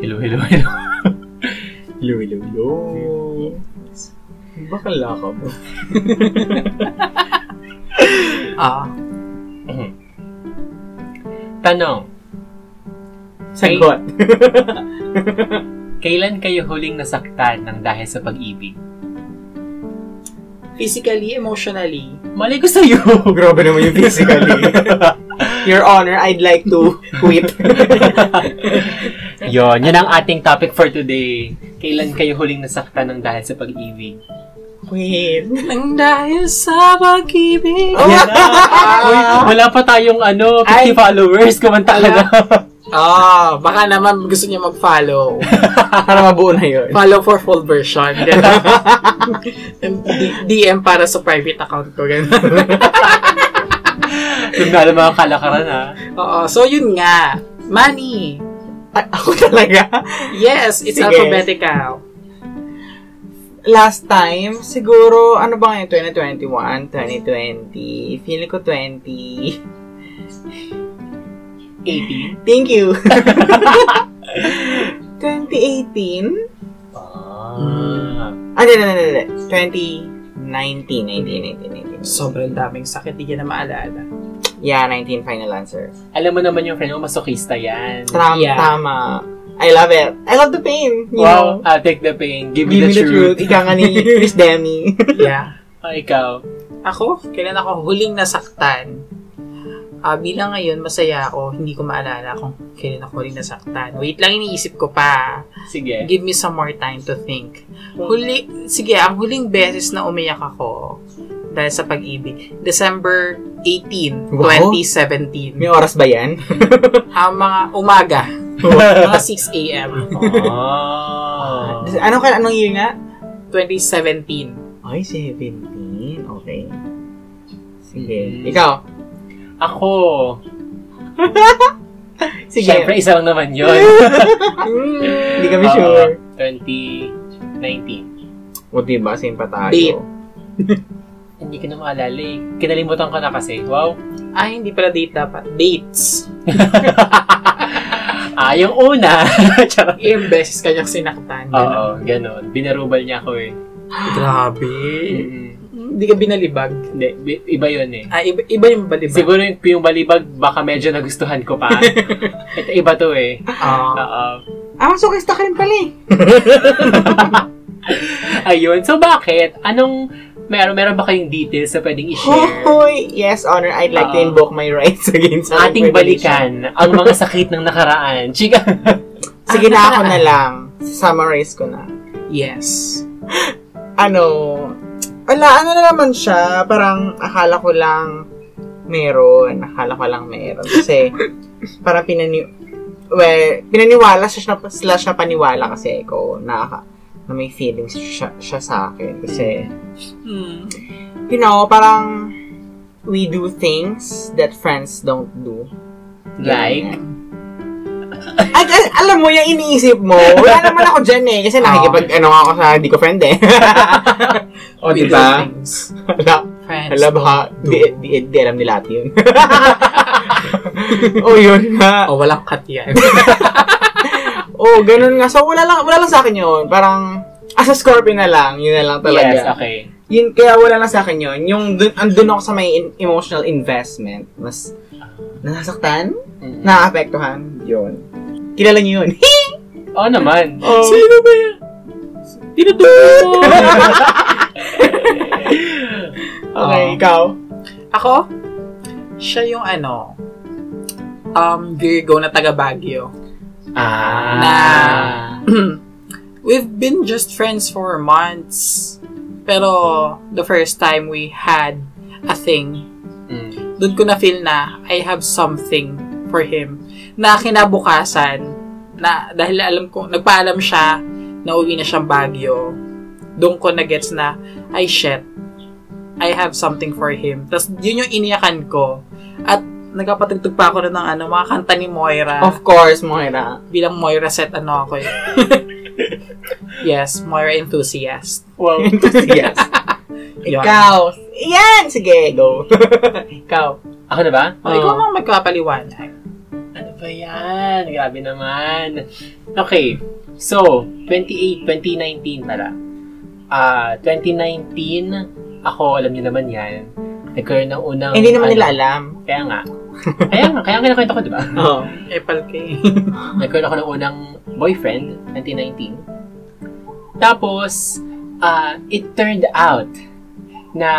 Hello, hello, hello. Hello, hello, hello. Bakala ka mo. Ah, Tanong, Sagot. kailan kayo huling nasaktan ng dahil sa pag-ibig? physically, emotionally. Mali ko sa'yo. Grabe naman yung physically. Your Honor, I'd like to quit. Yon, yun ang ating topic for today. Kailan kayo huling nasaktan ng dahil sa pag-ibig? Wait. Nang dahil sa pag-ibig. Oh. Uy, wala pa tayong ano, 50 Ay. followers. Kumanta ka na. Ah, baka naman gusto niya mag-follow. Para mabuo na yun. Follow for full version. D- DM para sa private account ko. Ganun. Lugna ng mga kalakaran, ha? Oo. So, yun nga. Money. A- ako talaga? Yes, it's Sige. alphabetical. Last time, siguro, ano ba ngayon? 2021, 2020, feeling ko 20. 2018. Thank you. 2018? Ah. ah. Ah, hindi, hindi, hindi. 20... 19, 19, 19, 19. Sobrang daming sakit, di na maalala. Yeah, 19 final answer. Alam mo naman yung friend mo, masokista yan. Tama, yeah. tama. I love it. I love the pain. You wow, know? I'll take the pain. Give, Give me, the, me truth. the truth. Ika nga ni Miss Demi. yeah. O, ikaw? Ako? Kailan ako huling nasaktan? Ah, bilang ngayon, masaya ako. Hindi ko maalala kung kailan ako huling nasaktan. Wait lang, iniisip ko pa. Sige. Give me some more time to think. Huli, sige, ang huling beses na umiyak ako dahil sa pag-ibig, December 18, Wow. 2017. May oras ba yan? Ang mga umaga, mga 6 a.m. Ah. ano ka, anong year nga? 2017. Ay, 17. Okay. Sige. Mm. Ikaw. Ako. Sige. Siyempre, isa lang naman yun. Hindi kami Oo, sure. 2019. O diba, same pa tayo. Date. Hindi ko na maalala eh. Kinalimutan ko na kasi. Wow. Ay, hindi pala date dapat. Dates. Ah, yung una. Ilang beses kanyang sinaktan. Oo, ganun. Binarubal niya ako eh. Grabe. Mm. Hindi ka binalibag. Hindi, iba yun eh. Ah, iba, iba yung balibag. Siguro yung, yung balibag, baka medyo nagustuhan ko pa. Ito iba to eh. Ah. Oo. Ah, masokista ka rin pala eh. Ayun. So, bakit? Anong, meron, meron ba kayong details na pwedeng i-share? Hoy! Yes, Honor, I'd like to Oo. invoke my rights against our Ating balikan ang mga sakit ng nakaraan. Chika. Sige na ako na lang. Summarize ko na. yes. Ano, wala, ano na naman siya, parang akala ko lang meron, akala ko lang meron. Kasi, parang pinani, well, pinaniwala siya, slash na paniwala kasi ako na, na may feelings siya, siya sa akin. Kasi, Hmm. you know, parang we do things that friends don't do. Like? Ay, ay, alam mo, yung iniisip mo, wala naman ako dyan eh. Kasi nakikipag, ano ako sa hindi ko friend eh. o, diba? things. Hala, Friends. hala baka, di, di, di alam nila ate yun. o, yun nga. O, walang cut yan. O, ganun nga. So, wala lang, wala lang sa akin yun. Parang, as a Scorpio na lang, yun na lang talaga. Yes, okay. Yun, kaya wala lang sa akin yun. Yung, dun, andun ako sa may in- emotional investment. Mas, nasasaktan? Mm. Naapektuhan? Yun. Kilala niyo yun. Oo naman. oh. Sino ba yan? Tinutuko mo! Okay, Oo. ikaw. Ako? Siya yung ano, um, Virgo na taga Baguio. Ah. Na, we've been just friends for months. Pero, the first time we had a thing, Mm. doon ko na feel na I have something for him. Na kinabukasan, na dahil alam ko, nagpaalam siya na uwi na siyang Baguio. Doon ko na gets na, ay shit, I have something for him. Tapos yun yung iniyakan ko. At nagkapatugtog pa ako ng ano, mga kanta ni Moira. Of course, Moira. bilang Moira set ano ako eh. yes, Moira enthusiast. Wow. Enthusiast. Ikaw. Yan! Sige, go. Ikaw. Ako na ba? Oh, ikaw nang magpapaliwanag. Ba yan? Grabe naman. Okay. So, 28, 2019 pala. Ah, 2019, ako, alam niyo naman yan. Nagkaroon ng unang... Hindi naman ano, nila alam. Kaya nga. Kaya nga, kaya nga nakwento ko, di ba? Oo. Epal kay. Nagkaroon ako ng unang boyfriend, 2019. Tapos, ah, it turned out na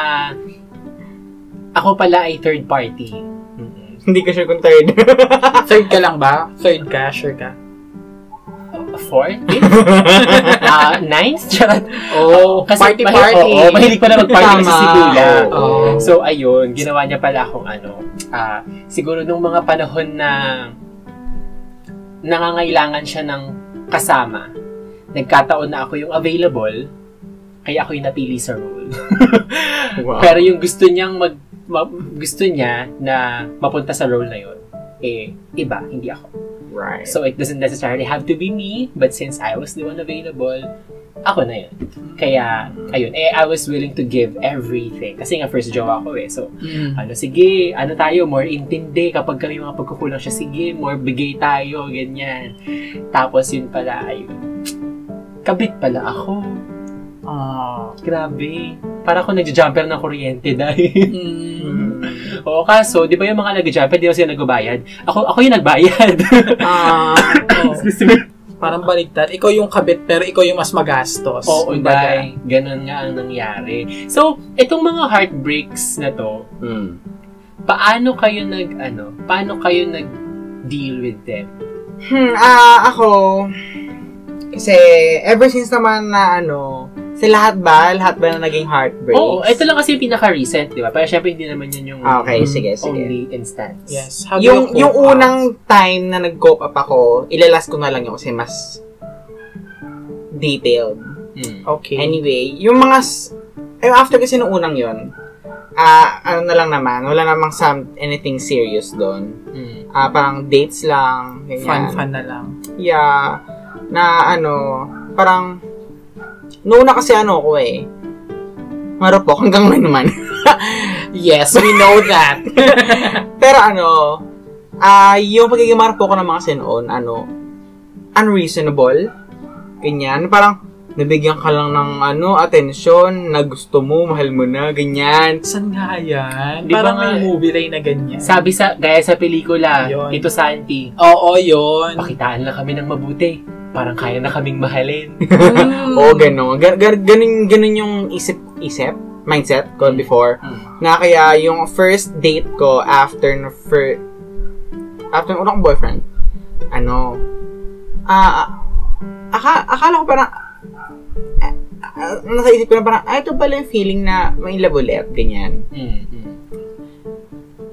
ako pala ay third party. Hindi ka sure kung third. Third ka lang ba? Third ka? Sure ka? Fourth? Fifth? Ah, ninth? Charot. Oh, party party. Oo, mahilig pala mag-party kasi si Kuya. Oo. So, ayun, ginawa niya pala akong ano, ah, siguro nung mga panahon na nangangailangan siya ng kasama, nagkataon na ako yung available, kaya ako yung napili sa role. wow. Pero yung gusto niyang mag, ma- gusto niya na mapunta sa role na yun, eh, iba, hindi ako. right. So, it doesn't necessarily have to be me, but since I was the one available, ako na yun. Kaya, ayun, eh, I was willing to give everything. Kasi nga, first jowa ko eh. So, Mm. ano, sige, ano tayo, more intindi. Kapag kami mga pagkukulang siya, sige, more bigay tayo, ganyan. Tapos, yun pala, ayun. Kabit pala ako. Ah. Grabe. Para ako nag-jumper ng kuryente dahil. Mm. Oo, kaso, di ba yung mga nag-jumper, di ba sila nagbabayad? Ako, ako yung nagbayad. Ah, Oh, parang baligtad. Ikaw yung kabit, pero ikaw yung mas magastos. Oo, Kumbaga. dahil ganun nga ang nangyari. So, itong mga heartbreaks na to, mm. paano kayo nag, ano, paano kayo nag-deal with them? Hmm, ah, ako, kasi ever since naman na ano, sa lahat ba, lahat ba na naging heartbreaks? Oo, ito lang kasi yung pinaka-recent, di ba? Pero syempre hindi naman yun yung okay, sige, sige. only instance. Yes. How yung you yung up? unang time na nag-cope up ako, ilalas ko na lang yun kasi mas detailed. Mm. Okay. Anyway, yung mga s- eh, after kasi nung unang yon ah ano na lang naman, wala namang some, anything serious doon. Mm. Ah, parang dates lang, ganyan. Fun-fun na lang. Yeah, na ano, parang, noon na kasi ano ko eh, marupok hanggang ngayon naman. Yes, we know that. Pero ano, ah yung pagiging marupok ko ng mga kasi noon, ano, unreasonable. Ganyan, parang, nabigyan ka lang ng ano, atensyon, na gusto mo, mahal mo na, ganyan. Saan nga yan? Di Parang may movie rin na ganyan. Sabi sa, gaya sa pelikula, Yun. Tito Santi, Oo, yun. pakitaan lang kami ng mabuti. Parang kaya na kaming mahalin. Mm. Oo, gano'n. Gan, gan, ganun, ganun yung isip, isip, mindset ko before. Mm. Na kaya yung first date ko after na fir- after ng unang boyfriend, ano, ah, aka, akala ko parang, ah, ah, nasa isip ko na parang, ah, ito pala yung feeling na may love ulit, ganyan. Mm. Mm.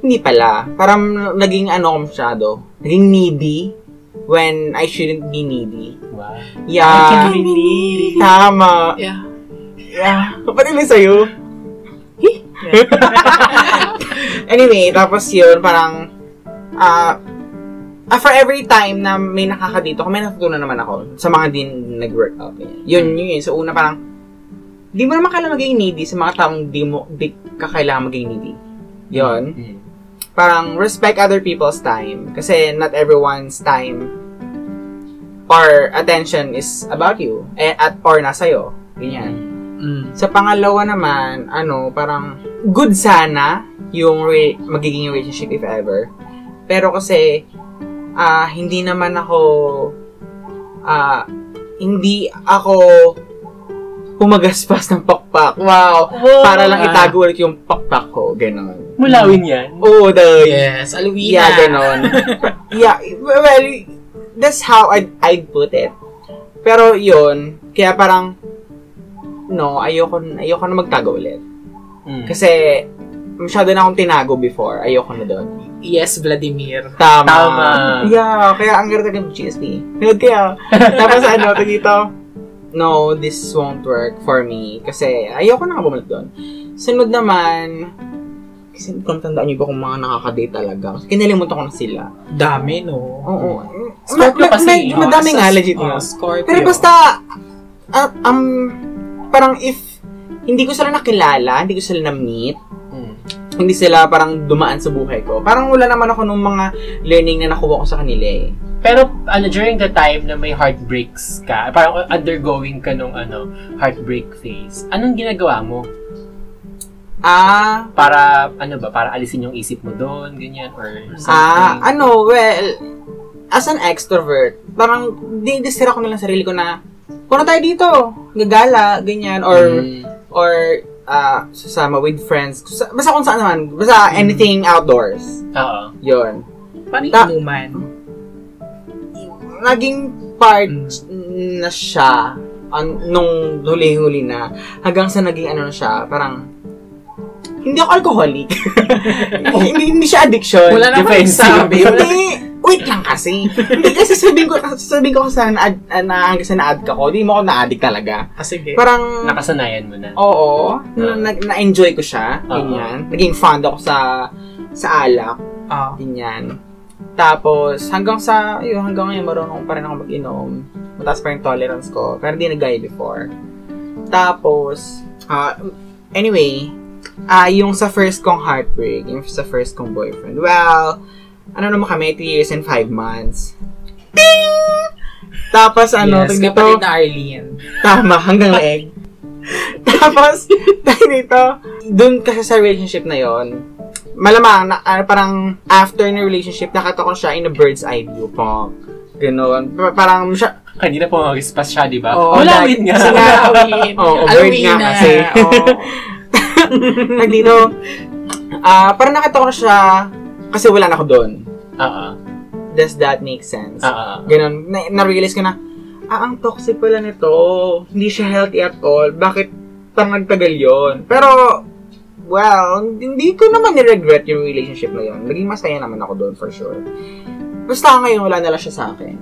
Hindi pala. Parang naging ano ko masyado, naging needy when I shouldn't be needy. Wow. Yeah. Ay, needy. Tama. Yeah. Yeah. Kapatid lang sa'yo. anyway, tapos yun, parang, ah, ah, for every time na may nakakadito may natutunan naman ako sa mga din nag-work out. Yun, yun, yun. So, una parang, di mo naman kailangan maging needy sa mga taong di mo, di ka kailangan maging needy. Yun. Mm. Parang, respect other people's time. Kasi not everyone's time or attention is about you. Eh, at, or nasa'yo. Ganyan. Mm. Sa pangalawa naman, ano, parang good sana yung re- magiging relationship if ever. Pero kasi ah hindi naman ako ah hindi ako humagaspas ng pakpak. Wow! Para lang itago ulit yung pakpak ko. Ganon. Mulawin yan. Oh, the... Yes, Alwina. Yeah, ganon. yeah, well, that's how I'd, I'd put it. Pero yun, kaya parang, no, ayoko, ayoko na magtago ulit. Mm. Kasi, masyado na akong tinago before. Ayoko na doon. Yes, Vladimir. Tama. Tama. Yeah, kaya ang ganda ng GSP. Nanood kaya. Tapos ano, ito dito, no, this won't work for me. Kasi ayoko na nga bumalik doon. Sunod naman, kasi kung tandaan niyo ba kung mga nakakadate talaga. Kasi kinalimutan ko na sila. Dami, no? Oo. Scorpio kasi, Medyo oh, madami nga, legit oh, nga. Scorpio. Pero basta, ah, um, parang if hindi ko sila nakilala, hindi ko sila na-meet, Mm. hindi sila parang dumaan sa buhay ko. Parang wala naman ako nung mga learning na nakuha ko sa kanila eh. Pero ano during the time na may heartbreaks ka, parang undergoing ka nung ano, heartbreak phase. Anong ginagawa mo Ah, para ano ba, para alisin yung isip mo doon, ganyan or something? ah, ano, well, as an extrovert, parang di-distract ko na lang sarili ko na, punta tayo dito, gagala, ganyan, or, Mm. or, ah, sasama with friends, Sa- basta kung saan naman, basta anything outdoors, Oo. yon Paano Ta- inuman? Naging part na siya, an- nung huli-huli na, hanggang sa naging ano na siya, parang, hindi ako alcoholic. hindi, hindi siya addiction. Wala naman defensive. sabi. Hindi. Wait lang kasi. Hindi kasi sabihin ko, sabihin ko kasi na, na, na hanggang sa na-add ka ko, di mo ako na-addict talaga. Ah, sige. Parang, Nakasanayan mo na. oo, Ah. na, na-enjoy ko siya, Oo. ganyan. Naging fond ako sa, sa alak, Ah. ganyan. Tapos, hanggang sa, yun, hanggang ngayon, marunong pa rin ako mag-inom. Mataas pa yung tolerance ko, pero hindi nag before. Tapos, ah, anyway, ah, yung sa first kong heartbreak, yung sa first kong boyfriend, well, ano naman kami, 3 years and 5 months. Ding! Tapos, ano, yes, dito, kapatid na Arlene. tama, hanggang leeg. Tapos, dito, dun kasi sa relationship na yon malamang, na, ah, parang after na relationship, nakita ko siya in a bird's eye view po. Ganon. Pa- parang siya, Kanina po mag-spas siya, di ba? Oo, Wala dahil- win nga. Kasi nga, Halloween. Oo, bird nga kasi. Oo. nag dito, ah, parang nakita ko na siya, kasi wala na ako doon. Oo. Does that make sense? Oo. Ganon. Na- na-realize ko na, ah, ang toxic pala nito. Hindi siya healthy at all. Bakit parang nagtagal yon Pero, well, hindi ko naman ni-regret yung relationship na yon Naging masaya naman ako doon for sure. Basta ngayon, wala na lang siya sa akin.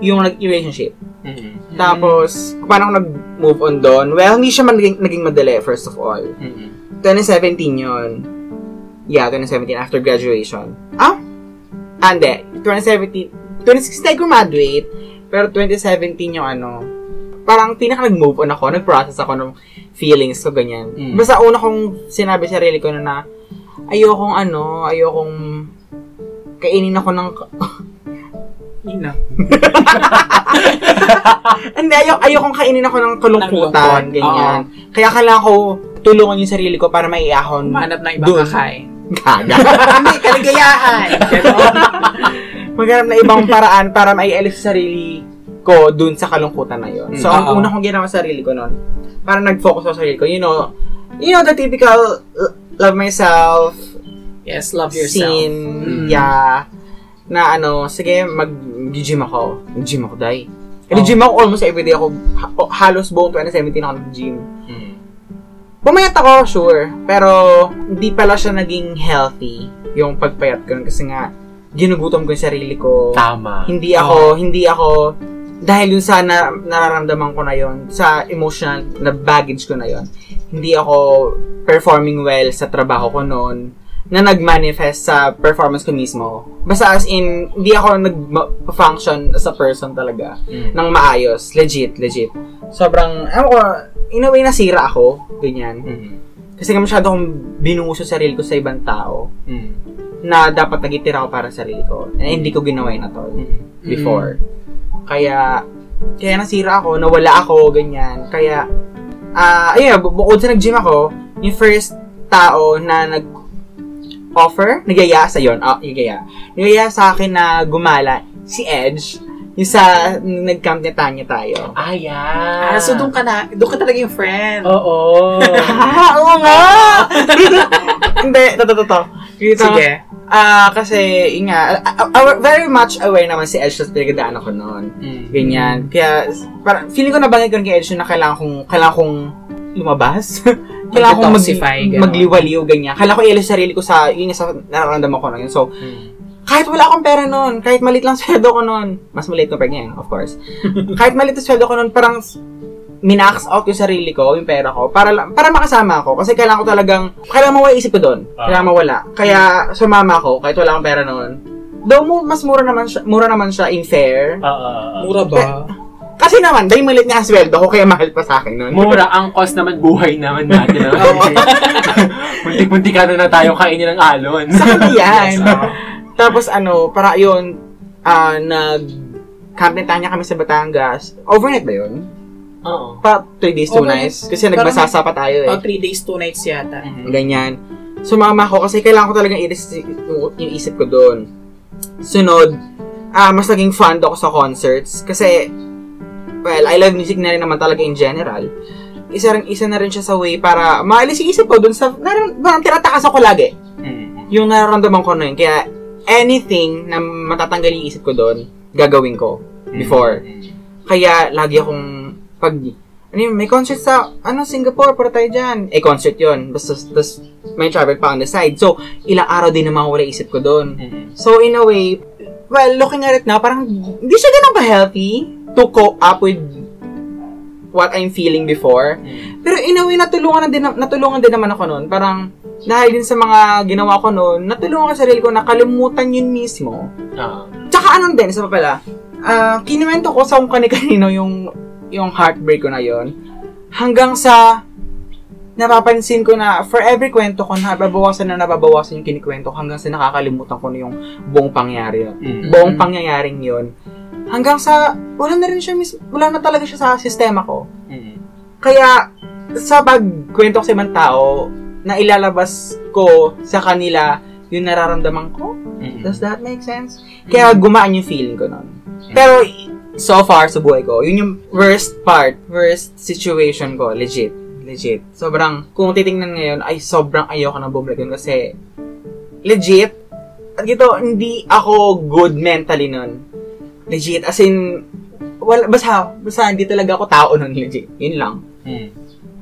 Yung relationship. Mm-mm. Tapos, paano ako nag-move on doon, well, hindi siya man naging, naging madali, first of all. Mm-mm. 2017 yon Yeah, 2017, after graduation. Ah? Hindi. 2017, 2016 tayo graduate, pero 2017 yung ano, parang pinaka nag-move on ako, nag-process ako ng feelings ko, ganyan. Mm. Basta una kong sinabi sa sarili ko na na, ayokong ano, ayokong kainin ako ng... Ina. Hindi, ayok, ayokong kainin ako ng kalungkutan, ganyan. Kaya kailangan ko tulungan yung sarili ko para maiahon. Humanap ng ibang kakain. Gaga. Hindi, kaligayahan. Maghanap na ibang paraan para maialis sa sarili ko dun sa kalungkutan na yon. So, Mm. ang una kong ginawa sa sarili ko nun, para nag-focus ako sa sarili ko, you know, you know, the typical love myself, Yes, love yourself. scene, Mm. yeah, na ano, sige, mag-gym ako. Mag-gym ako, dai. Oh. Nag-gym ako almost everyday ako, ha- halos buong 2017 ako nag-gym. Mm. Pumayat ako, sure. Pero, hindi pala siya naging healthy, yung pagpayat ko. Kasi nga, ginugutom ko yung sarili ko. Tama. Hindi ako, hindi ako, dahil yun sa na, nararamdaman ko na yon sa emotional na baggage ko na yon hindi ako performing well sa trabaho ko noon na nag-manifest sa performance ko mismo. Basta as in, hindi ako nag-function as a person talaga Mm. ng maayos. Legit, legit. Sobrang, ano ko, in a way, nasira ako. Ganyan. Mm. Kasi nga masyado akong binuso sarili ko sa ibang tao Mm. na dapat nagitira ako para sa sarili ko. Eh, hindi ko ginawa at all Mm. before. Kaya, kaya nasira ako, nawala ako, ganyan. Kaya, ah, ayun, bu- bukod sa nag-gym ako, yung first tao na nag offer, nagaya sa yon, ah, nagaya. Nagaya sa akin na gumala, si Edge, yung sa nag-camp ni Tanya tayo. Ah, yeah. Ah, so doon ka na, doon ka talaga yung friend. Oo. Oo nga! Hindi, totoo, totoo. Sige. Ah, kasi, yun nga, ah, very much aware naman si Edge sa pinagdaan ako noon. Mm. Ganyan. Kaya, para, feeling ko nabanggit ko rin kay Edge na kailangan kong, kailangan kong lumabas. kailangan kong mag, magliwaliw, ganyan. Kailangan ko i-alis sarili ko sa, yun nga sa nararamdaman ko yun. So, Mm. kahit wala akong pera noon, kahit maliit lang sweldo ko noon, mas maliit compared ngayon, of course. kahit maliit ang sweldo ko noon, parang minax out yung sarili ko, yung pera ko, para lang- para makasama ako. Kasi kailangan ko talagang, kailangan mawala isip ko doon. Ah. Kailangan mawala. Kaya sumama ako, kahit wala akong pera noon. Though mas mura naman siya, mura naman siya in fair. Oo. Mura ba? Kasi kasi naman, dahil malit nga sweldo ko, kaya mahal pa sa akin nun. Mura, ang cost naman buhay naman natin. Muntik-muntik ka na na tayo kainin ng alon. Sa yan. Yes, oo. Tapos ano, para yun, ah, nag campinetanya kami sa Batangas. Overnight ba yun? Oo. Pa 3 days, 2 Overnight. nights. Kasi nagbasasa pa tayo eh. Oh, three days, two nights yata. Mhm. Ganyan. Sumama ko kasi kailangan ko talagang i-rest yung, isip ko doon. Sunod, ah mas naging fan ako sa concerts. Kasi, well, I love music na rin naman talaga in general. Isa, rin, isa na rin siya sa way para maalis yung isip ko doon sa, naran, parang tinatakas ako lagi. Mhm. Yung nararamdaman ko na yun. Kaya, anything na matatanggal yung isip ko doon, gagawin ko before. Mhm. Kaya, lagi akong, pag, ano yun, may concert sa, ano, Singapore, para tayo dyan. Eh, concert yun. Basta, tas, may travel pa on the side. So, ilang araw din naman wala isip ko doon. Mhm. So, in a way, well, looking at it now, parang, hindi siya ganun ka-healthy to cope up with what I'm feeling before. Mhm. Pero in a way, natulungan, na din, natulungan din naman ako noon. Parang, dahil din sa mga ginawa ko noon, natulungan ko sa sarili ko na kalimutan yun mismo. Oo. Tsaka anong din, isa pa pala, ah kinuwento ko sa kung kani-kanino yung, yung heartbreak ko na yon hanggang sa napapansin ko na for every kwento ko, nababawasan na nababawasan yung kinikwento ko hanggang sa nakakalimutan ko na yung buong pangyari. Mhm. Buong pangyayaring yon Hanggang sa, wala na rin siya, mis- wala na talaga siya sa sistema ko. Mhm. Kaya, sa pagkwento ko sa ibang tao, na ilalabas ko sa kanila yung nararamdaman ko, Mhm. Does that make sense? Kaya gumaan yung feeling ko nun. Pero, so far sa buhay ko, yun yung worst part, worst situation ko, legit. Legit. Sobrang, kung titingnan ngayon, ay sobrang ayoko na bumalik yun kasi, legit, at ito, hindi ako good mentally nun. Legit, as in, wala, basta, basta hindi talaga ako tao nun, legit. Yun lang. Mhm.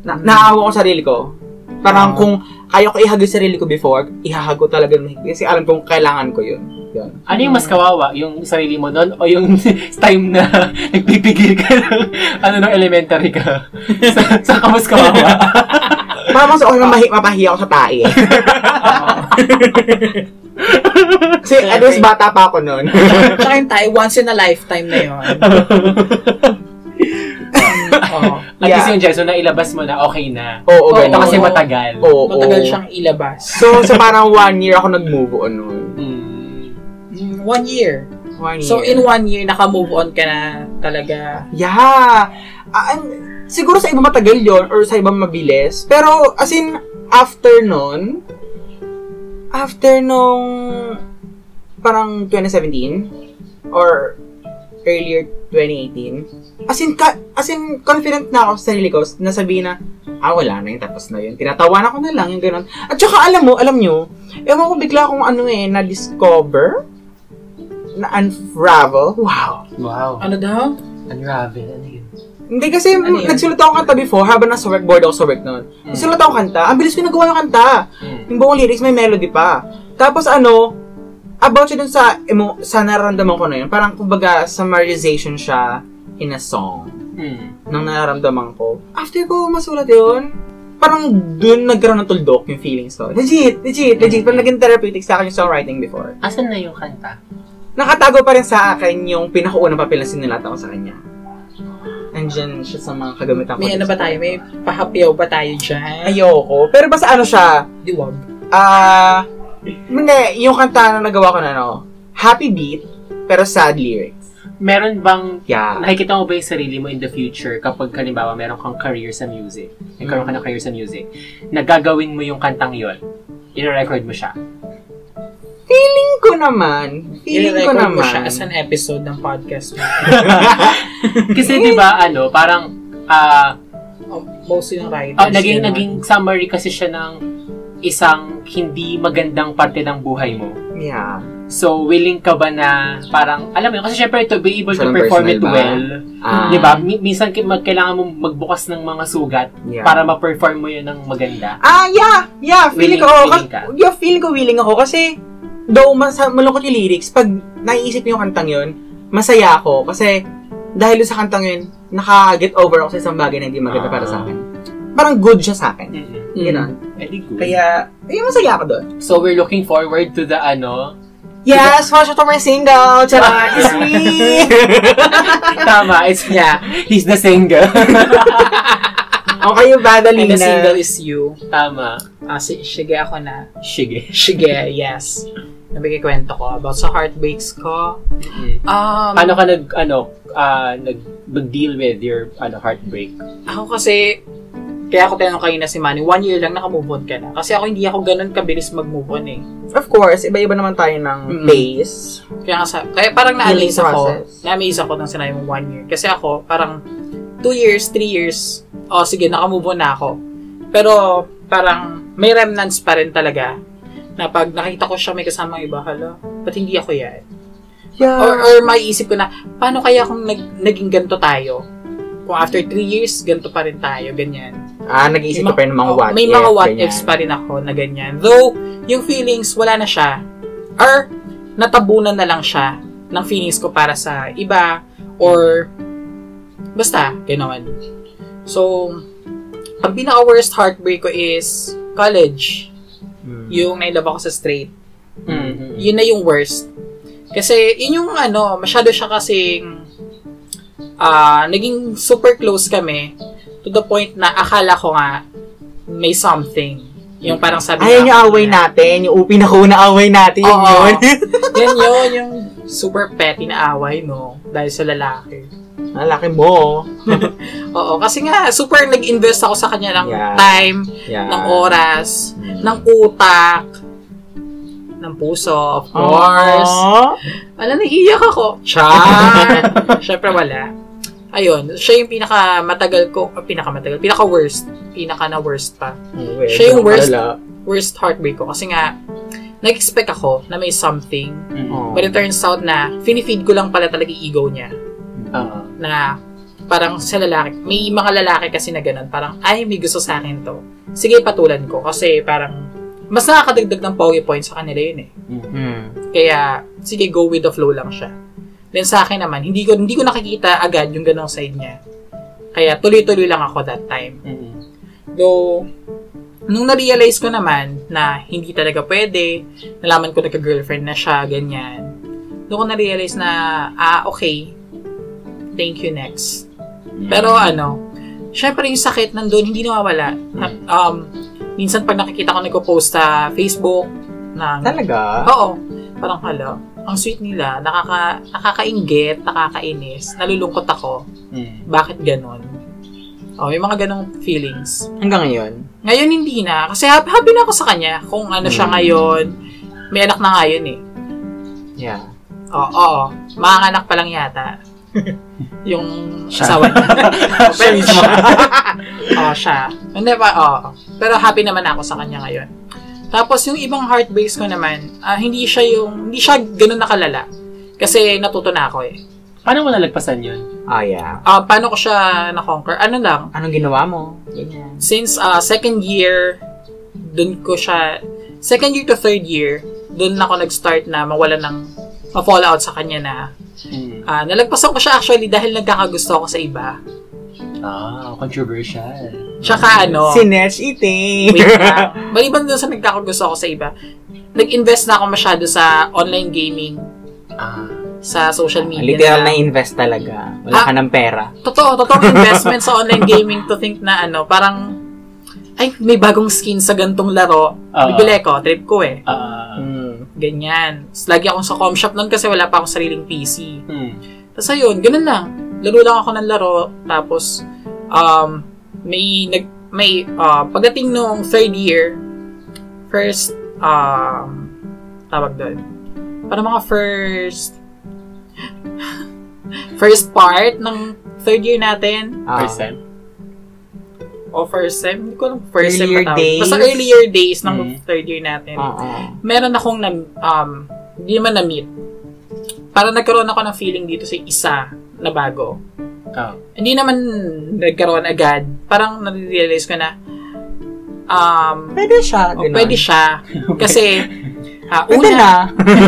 Na, naawa ko sarili ko. Parang Ah. kung kaya ko ihag yung sarili ko before, ihahag ko talaga ng. Kasi alam kong kailangan ko yun. Yun. Ano yung mas kawawa? Yung sarili mo nun? O yung time na nagpipigil ka ng, ano, ng elementary ka? sa, sa ka mas kawawa? Parang mas okay na mahi- mapahiya ako sa tae. eh. Kasi at least bata pa ako noon. Tsaka yung tayo, once in a lifetime na yun. Oo. At Yeah. least yung Jeso na ilabas mo na okay na. Oo, Oo, Ito ganun. kasi matagal. Oo, Matagal oo. siyang ilabas. So, so parang one year ako nag-move on noon. One year. One year. So, in one year, naka-move on ka na talaga. Yeah. Ah, an- siguro sa iba matagal yon or sa iba mabilis. Pero, as in, after nun, after nung parang 2017 or earlier 2018, as in, ka, as in, confident na ako sa sarili ko na sabihin na, ah, wala na yun, tapos na yun. Tinatawanan ko na lang, yung ganun. At saka, alam mo, alam nyo, ewan ko bigla akong ano eh, na-discover, na-unravel. Wow. Wow. Ano daw? Unravel. Ano yun? Hindi kasi Ano yun? nagsulat ako kanta before habang nasa workboard ako sa work noon. Mm. Nagsulat ako kanta. Ang bilis ko nagawa yung kanta. Mm. Yung buong lyrics may melody pa. Tapos ano, about siya dun sa, emo, sa nararamdaman ko na yun. Parang kumbaga summarization siya in a song Mm. ng nararamdaman ko. After ko masulat yun, parang dun nagkaroon ng tuldok yung feelings ko. Legit, legit, legit. Parang naging therapeutic sa akin yung songwriting before. Asan na yung kanta? Nakatago pa rin sa akin yung pinakaunang papel na sinulat ako sa kanya. Andyan siya sa mga kagamitan ko. May ano ba tayo? May pahapyaw ba tayo dyan? Ayoko. Pero basta ano siya, Diwag. ah, hindi, yung kanta na nagawa ko na, no, happy beat, pero sad lyrics. Meron bang Yeah. Nakikita mo ba yung sarili mo in the future kapag halimbawa meron kang career sa music, nagkaroon ka ng career sa music, nagagawin mo yung kantang yon, i-record mo siya. Feeling ko naman, feeling ko naman. mo siya as an episode ng podcast mo. Kasi 'di ba ano, parang ah Oh, most yung writers. ah, naging yun, naging summary kasi siya ng isang hindi magandang parte ng buhay mo. Yeah. So, willing ka ba na parang, alam mo yun, kasi syempre to be able Siya to ng perform it ba? well, Ah, di ba? Mi- minsan kailangan mo magbukas ng mga sugat Yeah. para ma-perform mo yun ng maganda. Ah, yeah. Yeah, feeling, Willing- ko. oo, willing ka- ka? Yeah, feeling ko willing ako kasi though mas malungkot yung lyrics, pag naiisip niyo yung kantang yun, masaya ako kasi dahil sa kantang yun, naka-get over ako sa isang bagay na hindi maganda Ah. para sa akin. Parang good siya sa akin. Mm-mm. Mm. Ganon. Very good. Kaya, ayun, masaya ako doon. So, we're looking forward to the, ano, Yes, watch out for my single. Charot, it's me. Tama, it's niya. He's the singer. o kayo ba, And the single is you. Tama. Ah, si, sige ako na. Shige. Sige, yes. Nabigay kwento ko about sa heartbreaks ko. Mm. Um, Paano ka nag, ano, ah, nag, deal with your, ano, heartbreak? Ako kasi, kaya ako tinanong kayo na si Manny, one year lang nakamove on ka na. Kasi ako hindi ako ganun kabilis mag-move on eh. Of course, iba-iba naman tayo ng Mm-mm. pace. Kaya, nga sa, kaya parang na-amaze ako. process. Na-amaze ako nang sinabi mo one year. Kasi ako, parang two years, three years, oh sige, nakamove on na ako. Pero, parang may remnants pa rin talaga na pag nakita ko siya may kasamang iba, hala, ba't hindi ako yan? Yeah. Or, or maiisip ko na, paano kaya kung nag, naging ganito tayo? Kung after three years, ganito pa rin tayo, ganyan. ah, nag-iisip ka pa rin ng mga oh, what May if, mga what ganyan. ifs pa rin ako na ganyan. Though, yung feelings, wala na siya. Or, natabunan na lang siya ng feelings ko para sa iba. Or, basta, gano'n. So, ang pinaka-worst heartbreak ko is college. Mm. Yung nailove ako sa straight. Mm-hmm. Yun na yung worst. Kasi, yun yung ano, masyado siya kasing ah naging super close kami to the point na akala ko nga may something. Yung parang sabi nga yung away na- natin, yung upi na ko na away natin, yun Oo. yun. Yan yun, yung super petty na away, no? Dahil sa lalaki. Malaki mo. Oo, kasi nga, super nag-invest ako sa kanya ng Yeah. time, Yeah. ng oras, Mm. ng utak, ng puso, of course. Aww. Alam, naiiyak ako. Char! Siyempre wala. Ayun, siya yung pinaka matagal ko, ah, pinaka matagal, pinaka worst, pinaka na worst pa. Well, Siya yung worst. alala. Worst heartbreak ko kasi nga nag-expect ako na may something. Oh. But it turns out na finifeed ko lang pala talaga yung ego niya Oo. na parang sa lalaki, may mga lalaki kasi na ganun, parang ay may gusto sa akin to. Sige patulan ko kasi parang mas nakakadagdag ng pogi points sa kanila yun eh. Mm. Kaya, sige, go with the flow lang siya. Then sa akin naman, hindi ko hindi ko nakikita agad yung ganong side niya. Kaya tuloy-tuloy lang ako that time. Mm-mm. Though, nung na-realize ko naman na hindi talaga pwede, nalaman ko nagka-girlfriend na siya, ganyan. Doon ko na-realize na, ah, okay, thank you next. Pero ano, syempre yung sakit nandun, hindi nawawala. Na- Um, minsan pag nakikita ko nagpo-post sa Facebook, na, Talaga? Oo. Parang hala, ang sweet nila, nakaka, nakakaingit, nakakainis, nalulungkot ako. Mm. Bakit ganon? Oh, may mga ganong feelings. Hanggang ngayon? Ngayon hindi na, kasi happy, happy na ako sa kanya. Kung ano siya Mm. ngayon, may anak na ngayon eh. Yeah. Oo, oo. Mga anak pa lang yata. yung Siya. asawa niya. Siya mismo. Oo, siya. Hindi pa, oo. Pero happy naman ako sa kanya ngayon. Tapos yung ibang heartbreaks ko naman, ah, hindi siya yung, hindi siya ganun nakalala. Kasi natuto na ako eh. Paano mo nalagpasan yun? Ah, yeah. Ah, paano ko siya na-conquer? Ano lang, Anong ginawa mo? Ganyan. since ah, second year, dun ko siya, second year to third year, dun ako nag-start na mawala ng ma-fall out sa kanya na Mm. ah, nalagpasan ko siya actually dahil nagkakagusto ako sa iba. Ah, controversial. Tsaka ano, Si Netch eating. wait lang. Maliban dun sa nagkakagusto ako sa iba, nag-invest na ako masyado sa online gaming, Ah. Sa social media. Literal na invest talaga. Wala Ah. ka ng pera. Totoo, totoong investment sa online gaming to think na ano, parang, ay, may bagong skin sa gantong laro. Oo. Bibili ko, trip ko eh. Ah. Mm. Ganyan. Tapos lagi akong sa com shop noon kasi wala pa akong sariling PC. Mm. Tapos ayun, ganun lang. Laro lang ako ng laro. Tapos, um, may, nag, may, uh, pagdating nung third year, first, um, tawag doon, para mga first, first part ng third year natin, Ah. First time? o first sem, hindi ko alam first sem Earlier ba tawag. days? Basta earlier days ng Mm. third year natin. Oo. meron akong na, um, hindi naman na-meet. Parang nagkaroon ako ng feeling dito sa isa na bago. Oh. Hindi naman nagkaroon agad. Parang nare-realize ko na, um, Pwede siya. oh, pwede siya. Kasi, Pwede una, na.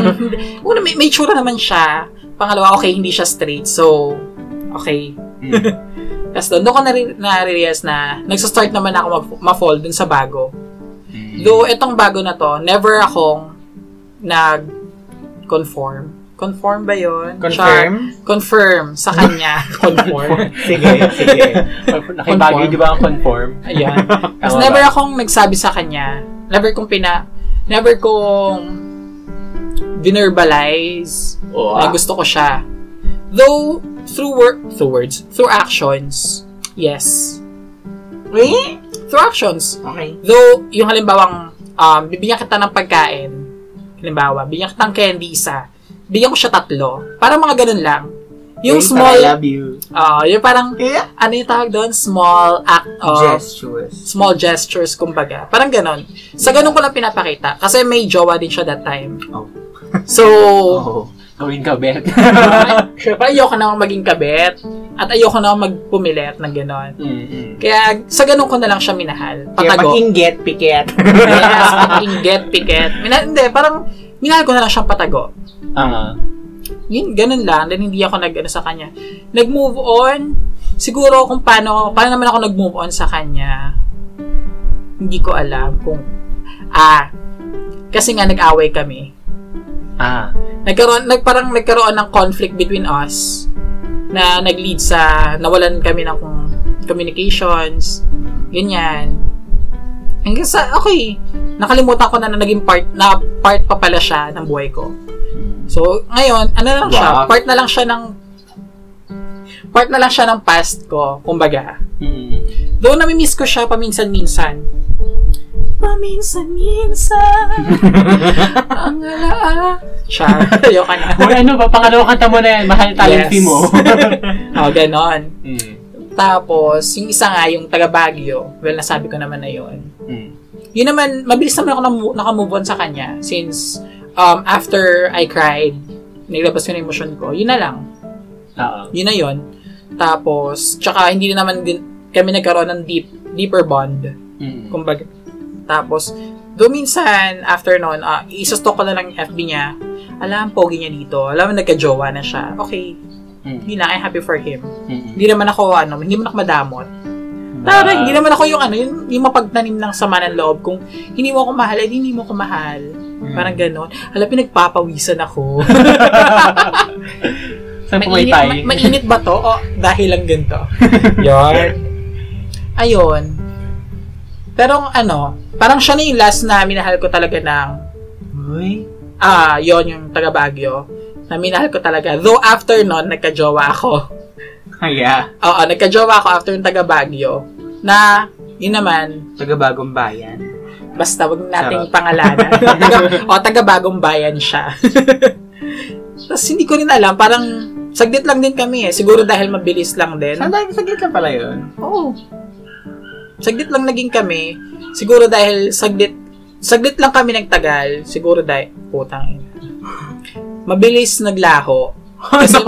una may, may tsura naman siya. Pangalawa, okay, hindi siya straight. So, okay. Mm. Tapos doon, doon ko nare- na-realize na nagsastart naman ako ma-fall dun sa bago. Mm. Though, itong bago na to, never akong nag conform. Conform ba? Char- Confirm? confirm sa kanya. conform. Sige, sige. Nakibagay, di ba ang conform? Ayan. Tapos never akong nagsabi sa kanya. Never kong pina... Never kong dinerbalize Oo. na gusto ko siya. Though, through work, through words, through actions, yes. Wait? Through actions. Okay. Though, yung halimbawang, um, bibigyan kita ng pagkain, halimbawa, bigyan kita ng candy isa, bigyan ko siya tatlo, parang mga ganun lang. Yung Wait, small, I love you. ah yung parang, Kaya? ano yung tawag doon? Small act of, Gestures. small gestures, kumbaga. Parang ganon. Sa ganun ko lang pinapakita. Kasi may jowa din siya that time. Oh. So, Oo. Gawin ka, Bet. syempre ayoko namang maging kabet. At ayoko namang magpumilit ng ganon. Mm-mm. Kaya, sa ganun ko na lang siya minahal. Kaya Patago. mag-inget, piket. yes, inget, piket. Mina, hindi, parang, minahal ko na lang siyang patago. Ah. Yun, ganun lang. Then, hindi ako nag, ano, sa kanya. Nag-move on. Siguro kung paano, paano naman ako nag-move on sa kanya. Hindi ko alam kung, ah, kasi nga nag-away kami. Ah. Nagkaroon, nag, parang nagkaroon ng conflict between us na nag-lead sa nawalan kami ng communications, ganyan. Hanggang sa, okay, nakalimutan ko na na naging part, na part pa pala siya ng buhay ko. So, ngayon, ano lang siya, Wow. part na lang siya ng part na lang siya ng past ko, kumbaga. Mm. Doon namimiss ko siya paminsan-minsan. Paminsan-minsan. ang alaa. Siya. Ayoko na. Or ano ba, pangalawang kanta mo na yan, mahal talent Yes. fee mo. oh, ganon. mm. Tapos, yung isa nga, yung taga Baguio. Well, nasabi ko naman na yun. Mm. Yun naman, mabilis naman ako namu- nakamove on sa kanya. Since, um, after I cried, naglabas ko na emotion ko, yun na lang. Oo. Yun na yun. Tapos, tsaka hindi na naman din kami nagkaroon ng deep, deeper bond. Mm. Kumbaga. Tapos, doon minsan, after noon, uh, isastalk ko na lang FB niya. Alam, pogi niya dito. Alam, nagka-jowa na siya. Okay, Mm. yun lang, I'm happy for him. Mm. Hindi naman ako, ano, hindi naman ako madamot. Ah. Tara, hindi naman ako yung, ano, yung, yung mapagtanim ng sama ng loob. Kung hindi mo ako mahal, eh, hindi mo ako mahal. Mm. Parang gano'n. Alam, pinagpapawisan ako. Saan mainit, ma- mainit ba to? O dahil lang ganito? Yun. Ayun. Pero ano, parang siya na yung last na minahal ko talaga ng, Uy. ah, yon yung taga Baguio. Na minahal ko talaga. Though after nun, nagka-jowa ako. Kaya, Oo, nagka-jowa ako after yung taga Baguio. Na, yun naman, taga-bagong bayan. basta wag nating Sarap. pangalanan. taga, o, taga bagong bayan siya. Tapos hindi ko rin alam, parang saglit lang din kami eh. Siguro dahil mabilis lang din. Saan? Saglit lang pala yun. Oo. Saglit lang naging kami. Siguro dahil saglit saglit lang kami nagtagal. Siguro dahil putang ina. Mabilis naglaho. Kasi,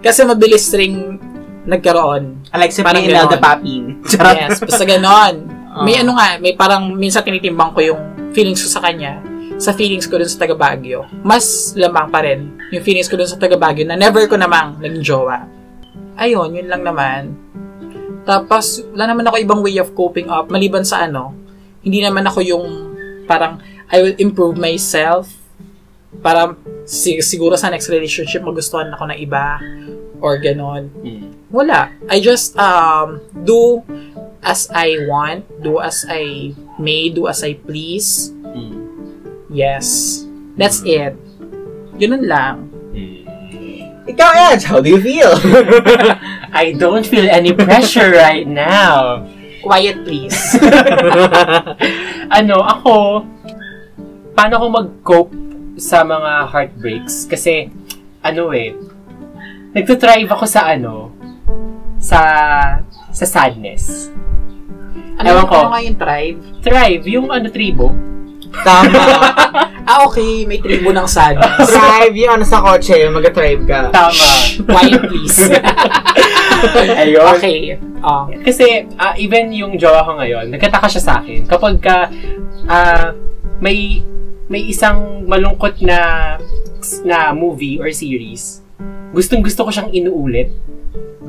kasi mabilis ring nagkaroon. Like si Parang Imelda ganon. Papin. Yes, basta ganon. May Oo. ano nga, may parang minsan tinitimbang ko yung feelings ko sa kanya sa feelings ko dun sa taga Baguio. Mas lamang pa rin yung feelings ko dun sa taga Baguio na never ko namang naging jowa. Ayun, yun lang naman. Tapos, wala naman ako ibang way of coping up maliban sa ano, hindi naman ako yung parang I will improve myself para si- siguro sa next relationship magustuhan ako ng iba or ganon. Mm. Wala. I just um do as I want, do as I may, do as I please. Mm. Yes. That's it. Ganun lang. Ikaw, Edge, how do you feel? I don't feel any pressure right now. Quiet please. ano, ako, paano ko mag-cope sa mga heartbreaks? Kasi, ano eh, nagtutrive ako sa ano, sa, sa sadness. ano, Ewan ko. ano nga yung tribe? Thrive, yung ano, tribo. Tama. Ah, okay. May tribo ng. Drive yung ano sa kotse, mag-drive ka. Tama. Quiet please. Ayun. okay. Oh. Kasi, ah, even yung jowa ko ngayon, nagkataka siya sa akin. Kapag ka, ah, may, may isang malungkot na, na movie or series, gustong gusto ko siyang inuulit.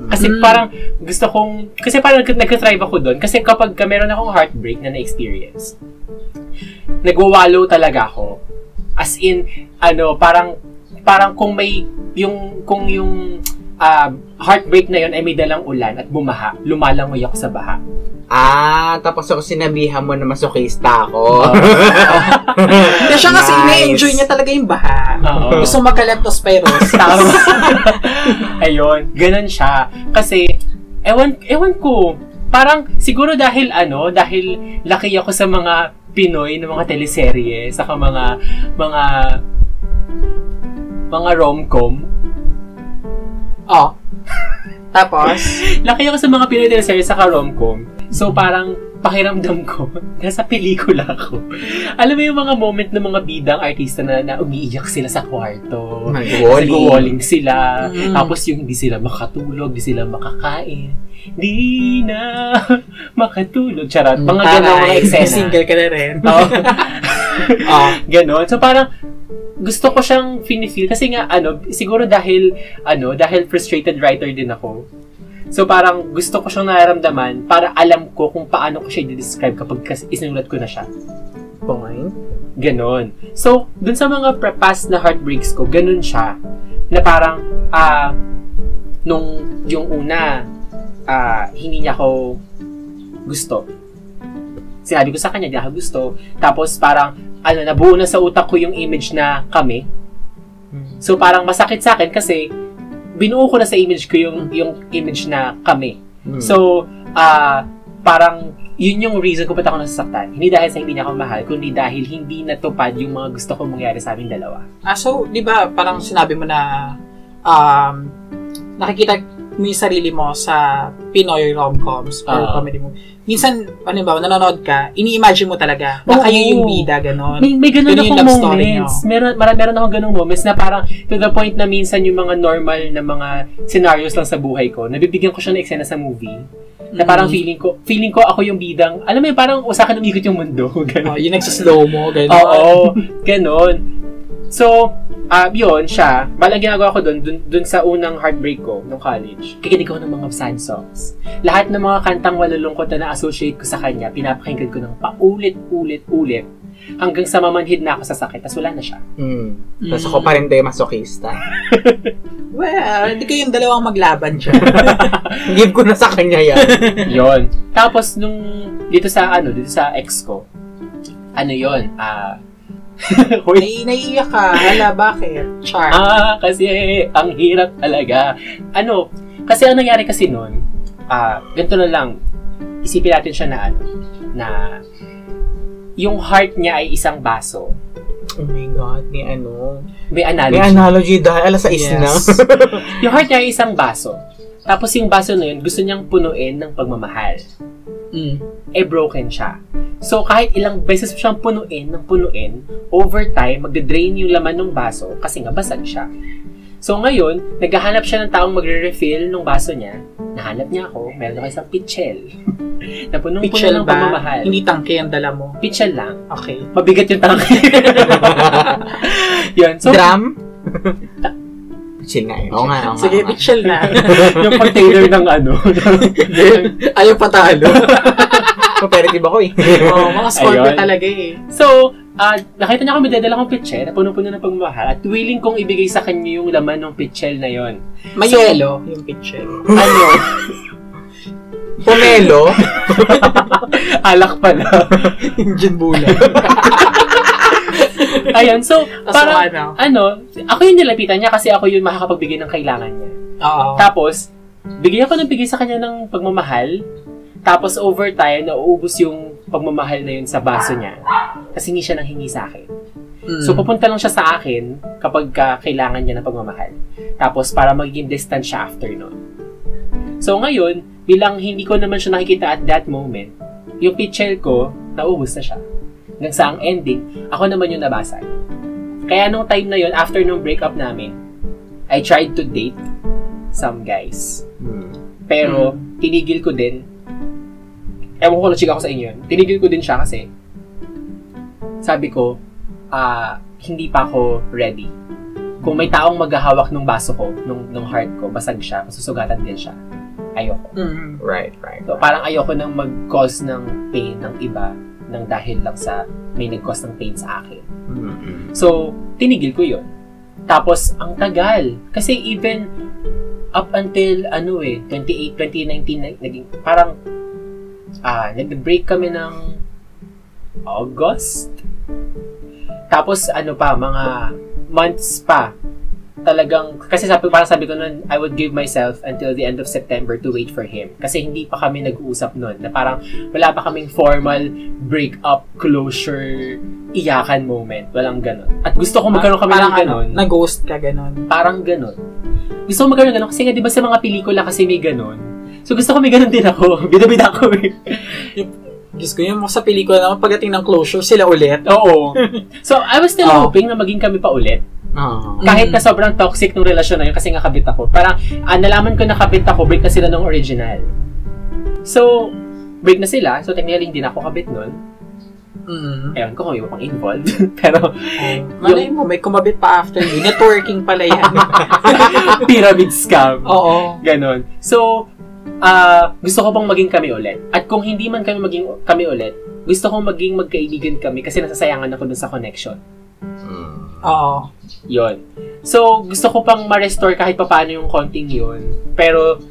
Kasi Mm. parang gusto kong, kasi parang nag- nagka-thrive ako doon. Kasi kapag ka meron akong heartbreak na na-experience, nagwawalo talaga ako. As in, ano, parang parang kung may, yung, kung yung ah, heartbreak na yon ay may dalang ulan at bumaha, lumalangoy ako sa baha. Ah, tapos ako sinabihan mo na masokista ako. Hindi siya kasi Nice. ina-enjoy niya talaga yung baha. Oo. Gusto magka-leptospiros. Tama. Ayun, ganun siya. Kasi, ewan, ewan ko, parang siguro dahil ano, dahil laki ako sa mga Pinoy na mga teleserye, saka mga, mga, mga rom-com. Oh. Tapos, Laki ako sa mga Pinoy teleserye, saka rom-com. So, parang, pakiramdam ko, nasa pelikula ako. Alam mo yung mga moment ng mga bidang artista na, na umiiyak sila sa kwarto. Nag-walling. Sila. Mm. Tapos yung hindi sila makatulog, hindi sila makakain. Di na makatulog. Charot. Mga ganun mga eksena. Single ka na rin. Oo. oh. Ganon. So parang gusto ko siyang feel kasi nga ano, siguro dahil ano, dahil frustrated writer din ako. So parang gusto ko siyang nararamdaman para alam ko kung paano ko siya i-describe kapag isinulat ko na siya. Point. Ganon. So, dun sa mga past na heartbreaks ko, ganon siya. Na parang, ah, nung yung una, ah, hindi niya ako gusto. Sinabi ko sa kanya, di ako gusto. Tapos parang, ano, nabuo na sa utak ko yung image na kami. So parang masakit sa akin kasi binuo ko na sa image ko yung, yung image na kami. Hmm. So, ah, parang yun yung reason kung ba't ako nasasaktan. Hindi dahil sa hindi niya ako mahal, kundi dahil hindi natupad yung mga gusto kong mangyari sa aming dalawa. Ah, so, di ba, parang sinabi mo na um, nakikita mo yung sarili mo sa Pinoy rom-coms or Oo. comedy mo. Minsan, ano ba, nanonood ka, ini-imagine mo talaga na Oo. kayo yung bida, ganon. May, may yung akong moments. Meron, meron, meron akong ganung moments na parang to the point na minsan yung mga normal na mga scenarios lang sa buhay ko, nabibigyan ko siya ng eksena sa movie. Na parang Mm. feeling ko, feeling ko ako yung bidang, alam mo yun, parang sa akin umikot yung mundo. Ganun. Oh, yung nagsaslow mo, ganon. Oo, ganon. So, ah yun, siya, balang ginagawa ko dun, dun, dun sa unang heartbreak ko nung college, kikinig ako ng mga sad songs. Lahat ng mga kantang malulungkot na na-associate ko sa kanya, pinapakinggan ko ng paulit-ulit-ulit hanggang sa mamanhid na ako sa sakit, tas wala na siya. Hmm. Mm. Tapos ako pa rin tayo masokista. Well, hindi kayong dalawang maglaban dyan. Give ko na sa kanya yan. yon Tapos, nung, dito sa, ano, dito sa ex ko, ano yon ah, Hoy, Nai naiiyak ka. Hala, bakit? Char. Ah, kasi ang hirap talaga. Ano, kasi ang nangyari kasi noon, ah, ganito na lang, isipin natin siya na ano, na yung heart niya ay isang baso. Oh my God, may ano. May analogy. May analogy dahil alas sa Yes. na. yung heart niya ay isang baso. Tapos yung baso na yun, gusto niyang punuin ng pagmamahal. Mm. Eh, broken siya. So, kahit ilang beses mo siyang punuin ng punuin, over time, magde-drain yung laman ng baso kasi nga basag siya. So, ngayon, naghahanap siya ng taong magre-refill ng baso niya. Nahanap niya ako, meron ako isang pitchel. na punong-puno ng ba? pagmamahal. Hindi tangke ang dala mo. Pitchel lang. Okay. Mabigat yung tangke. Yun. So, Drum? Chill nga eh. Oo nga, oo nga. Sige, oo nga. pitchel na. yung container ng ano. Ayaw patalo. Competitive ako eh. oh, mga Scorpio Ayun. talaga eh. so, ah, nakita niya ako may dadala kong pitchel na puno-puno ng pagmamahal at willing kong ibigay sa kanya yung laman ng pitchel na yon. May So- yellow yung pitchel. Ano? Pomelo? Alak pala. Engine bula. Ayun, so, parang, ano? ano, ako yung nilapitan niya kasi ako yung makakapagbigay ng kailangan niya. Oo. Tapos, bigyan ako ng bigay sa kanya ng pagmamahal. Tapos, over time, nauubos yung pagmamahal na yun sa baso niya. Kasi hindi siya nang hingi sa akin. Mm. So, pupunta lang siya sa akin kapag ka kailangan niya ng pagmamahal. Tapos, para magiging distant siya after nun. So, ngayon, bilang hindi ko naman siya nakikita at that moment, yung pitchel ko, naubos na siya. Hanggang sa ang ending, ako naman yung nabasag. Kaya nung time na yun, after nung breakup namin, I tried to date some guys. Hmm. Pero, tinigil ko din. Ewan ko kung chika ako sa inyo yun. Tinigil ko din siya kasi, sabi ko, ah, hindi pa ako ready. Kung may taong maghahawak ng baso ko, nung, nung heart ko, basag siya, masusugatan din siya. Ayoko. Mm. Right, right. So, parang ayoko nang mag-cause ng pain ng iba nang dahil lang sa may nag-cause ng pain sa akin. So, tinigil ko yun. Tapos, ang tagal. Kasi even up until, ano eh, 28, 2019, nag- naging, parang, ah, nag-break kami ng August. Tapos, ano pa, mga months pa. Talagang, kasi sabi, parang sabi ko nun, I would give myself until the end of September to wait for him. Kasi hindi pa kami nag-uusap nun. Na parang, wala pa kaming formal break-up, closure, iyakan moment. Walang ganon. At gusto ko magkaroon kami Parang ng ganon. Ano, na-ghost ka ganon. Parang ganon. Gusto ko magkaroon ng ganon. Kasi nga, di ba sa mga pelikula kasi may ganon. So, gusto ko may ganon din ako. Bida-bida ko eh. Diyos ko, yung sa pelikula naman, pagdating ng closure, sila ulit. Oo. So, I was still Oh. hoping na maging kami pa ulit. Oo. Kahit na sobrang toxic ng relasyon na yun kasi nga kabit ako. Parang, ah, nalaman ko na kabit ako, break na sila ng original. So, break na sila. So, technically, hindi na ako kabit nun. Mm. Ewan ko kung yung pang involved. Pero, Malay mo, may kumabit pa after you. Networking pala yan. pyramid scam. Oo. Ganon. So, ah, gusto ko bang maging kami ulit. At kung hindi man kami maging kami ulit, gusto ko maging magkaibigan kami kasi nasasayangan ako dun sa connection. Mm. Oo. Yon. So, gusto ko pang ma-restore kahit papaano yung konting yun. Pero,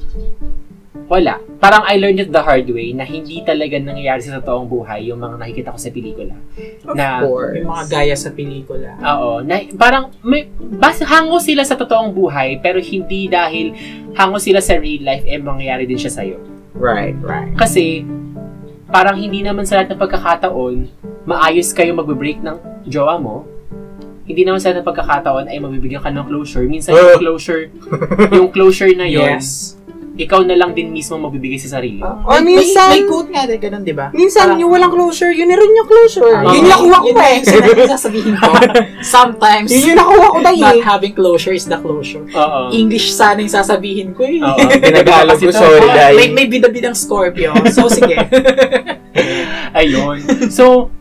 wala. Parang I learned it the hard way na hindi talaga nangyayari sa totoong buhay yung mga nakikita ko sa pelikula. Of Na- course. Yung mga gaya sa pelikula. Oo. Na, parang, may, bas, hango sila sa totoong buhay, pero hindi dahil hango sila sa real life, eh mangyayari din siya sa'yo. Right, right. Kasi, parang hindi naman sa lahat ng pagkakataon, maayos kayo magbe-break ng jowa mo. Hindi naman sa lahat ng pagkakataon ay mabibigyan ka ng closure. Minsan yung closure, yung closure na yon, Yes. ikaw na lang din mismo magbibigay sa sarili. O, May- minsan- May, may quote nga din, ganun, di ba? Minsan, Parang- yung walang closure, yun na rin yung closure. Ah, yun yung nakuha ko yun pa na eh. yung sinabi ko sasabihin ko. Sometimes, Yun yung nakuha ko tayo not eh. having closure is the closure. Oo. English sana yung sasabihin ko eh. Oo. Tinagalog ko, sorry, oh, dahil. may, may bida-bidang Scorpio. So, sige. Ayun. So,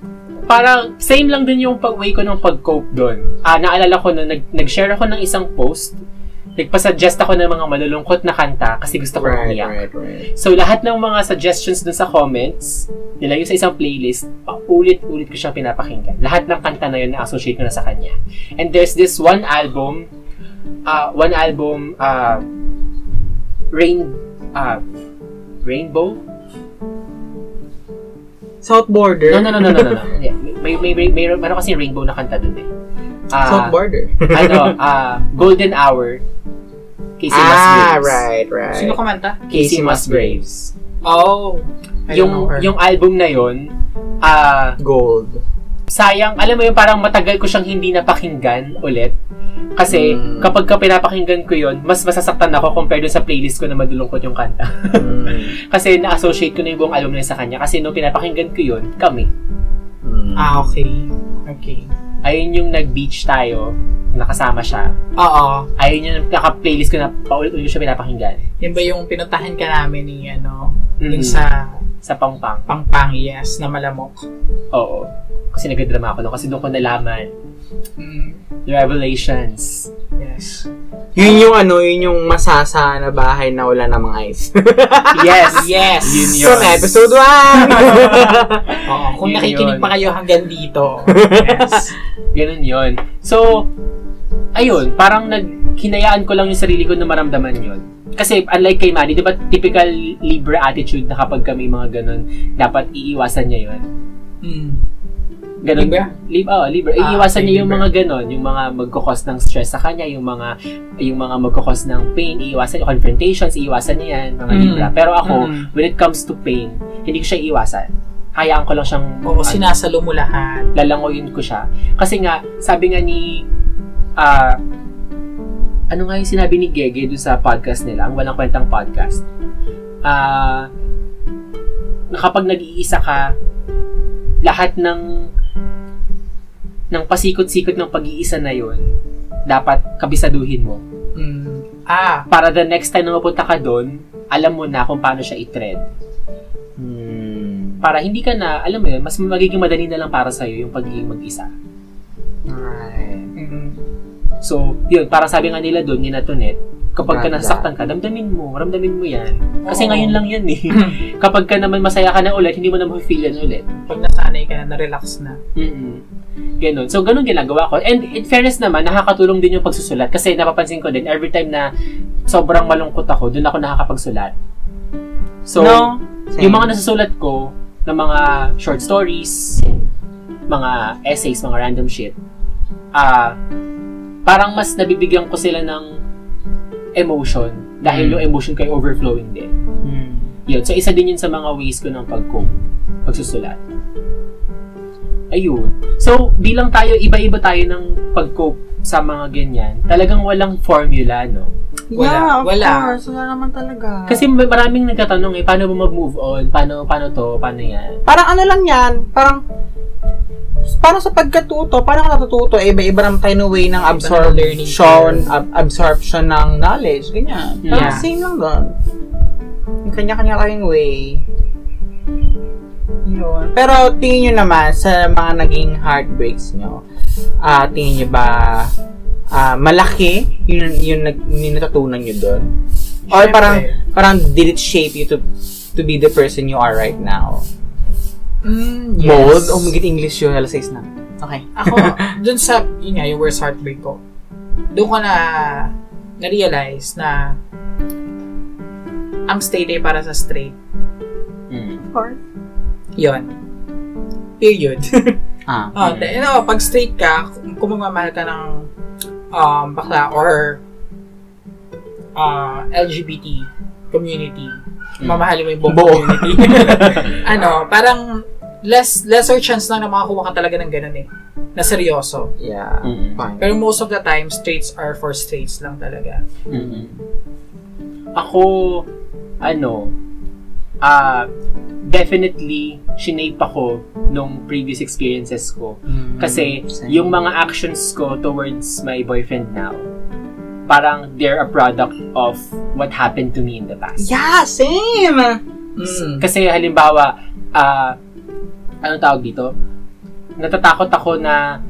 parang same lang din yung pag-way ko ng pag-cope doon. Ah, naalala ko na nag- nag-share ako ng isang post. Nagpa-suggest ako ng mga malulungkot na kanta kasi gusto ko Right, umiyak. right, right. So, lahat ng mga suggestions dun sa comments, nila yung sa isang playlist, ulit-ulit ko siyang pinapakinggan. Lahat ng kanta na yun na-associate ko na sa kanya. And there's this one album, uh, one album, uh, Rain, uh, Rainbow? South border. No, no, no, no, no, no. no. Yeah, May, may, may, may, meron kasi rainbow na kanta dun eh. Ah, South border. ano, ah, Golden Hour, Casey ah, Musgraves. right, right. Sino kumanta? Casey Musgraves. Oh. I don't know Yung, her. yung album na yun, ah, Gold. Sayang, alam mo yung parang matagal ko siyang hindi napakinggan ulit. Kasi Mm. kapag ka pinapakinggan ko yun, mas masasaktan ako compared sa playlist ko na madulungkot yung kanta. Mm. kasi na-associate ko na yung buong album na sa kanya. Kasi nung pinapakinggan ko yun, kami. Mm. Ah, okay. Okay. Ayun yung nag-beach tayo, nakasama siya. Oo. Ayun yung naka-playlist ko na paulit-ulit siya pinapakinggan. Yan ba yung pinuntahan ka namin ni, ano, Mm. yung sa Sa Pangpang. Pangpang, yes, na malamok. Oo. Kasi nagdrama ako doon. Kasi doon ko nalaman Mm. revelations. Yes. Yun yung ano, yun yung masasa na bahay na wala namang ice. Yes! Yes! Yun yun. From episode 1! Oo, kung Yun nakikinig yun. pa kayo hanggang dito. Yes. Ganun yun. So, ayun, parang nag, hinayaan ko lang yung sarili ko na maramdaman yun. Kasi unlike kay Manny, di ba typical Libra attitude na kapag kami mga ganun, dapat iiwasan niya yun. Mm. Ganun. Libra? Lib, oh, Libra. Ah, Iiwasan niya yung Libra. mga ganun, yung mga magkakos ng stress sa kanya, yung mga yung mga magkakos ng pain, iiwasan yung confrontations, iiwasan niya yan, mga Mm. Libra. Pero ako, Mm. when it comes to pain, hindi ko siya iiwasan. Hayaan ko lang siyang Oo, ano, sinasalo mo lahat. lalangoyin ko siya. Kasi nga, sabi nga ni, ah, ano nga yung sinabi ni Gege doon sa podcast nila, ang walang kwentang podcast. Ah, na kapag nag-iisa ka, lahat ng ng pasikot-sikot ng pag-iisa na yon dapat kabisaduhin mo. Mm. Ah, Para the next time na mapunta ka doon, alam mo na kung paano siya i-tread. Hmm. Para hindi ka na, alam mo yun, mas magiging madali na lang para sa'yo yung pagiging mag-isa. Alright. mm. So, yun, para sabi nga nila doon, ni Natonet, kapag ka nasaktan ka, damdamin mo, ramdamin mo yan. Kasi Oo. ngayon lang yan eh. kapag ka naman masaya ka na ulit, hindi mo na ma-feel yan ulit. pag nasa nasanay ka na, na-relax na. mm Ganun. So, ganun ginagawa ko. And in fairness naman, nakakatulong din yung pagsusulat. Kasi napapansin ko din, every time na sobrang malungkot ako, doon ako nakakapagsulat. So, no? Same. yung mga nasusulat ko, ng mga short stories, mga essays, mga random shit, ah, parang mas nabibigyan ko sila ng emotion dahil Mm. yung emotion ko ay overflowing din. Mm. Yun. So, isa din yun sa mga ways ko ng pag-cope, pagsusulat. Ayun. So, bilang tayo, iba-iba tayo ng pag-cope sa mga ganyan, talagang walang formula, no? Wala. Yeah, of Wala. course. Wala naman talaga. Kasi may- maraming nagtatanong eh, paano ba mag-move on? Paano, paano to? Paano yan? parang ano lang yan, parang parang sa pagkatuto, parang natututo, eh, iba-iba naman tayo ng way ng learning absorption, ab- absorption ng knowledge, ganyan. Parang Yeah. same lang doon. Yung kanya-kanya kayong way. Yun. Pero tingin nyo naman sa mga naging heartbreaks nyo, ah tingin nyo ba ah, malaki yung, yung, nag- yung natutunan nyo doon? Or parang, parang did it shape you to to be the person you are right now? Mm, yes. Mold? Oh, magiging English yun. Alas 6 na. Okay. Ako, dun sa, yun nga, yung worst heartbreak ko, doon ko na, na-realize na ang straight ay para sa straight. Mm. Of course. Yun. Period. Ah. oh, you know, pag straight ka, kung kung magmamahal ka ng um, bakla or uh, LGBT community, mamahalin mo yung buong Buo. community. ano, parang less lesser chance lang na makakuha ka talaga ng ganun eh. Na seryoso. Yeah. Mm. Fine. Pero most of the time, straights are for straights lang talaga. Mm. Ako, ano, ah, definitely, shinape ako nung previous experiences ko. Mm. Kasi, Same. yung mga actions ko towards my boyfriend now, parang they're a product of what happened to me in the past. Yeah, same! Mm. Kasi halimbawa, ah, anong tawag dito? Natatakot ako na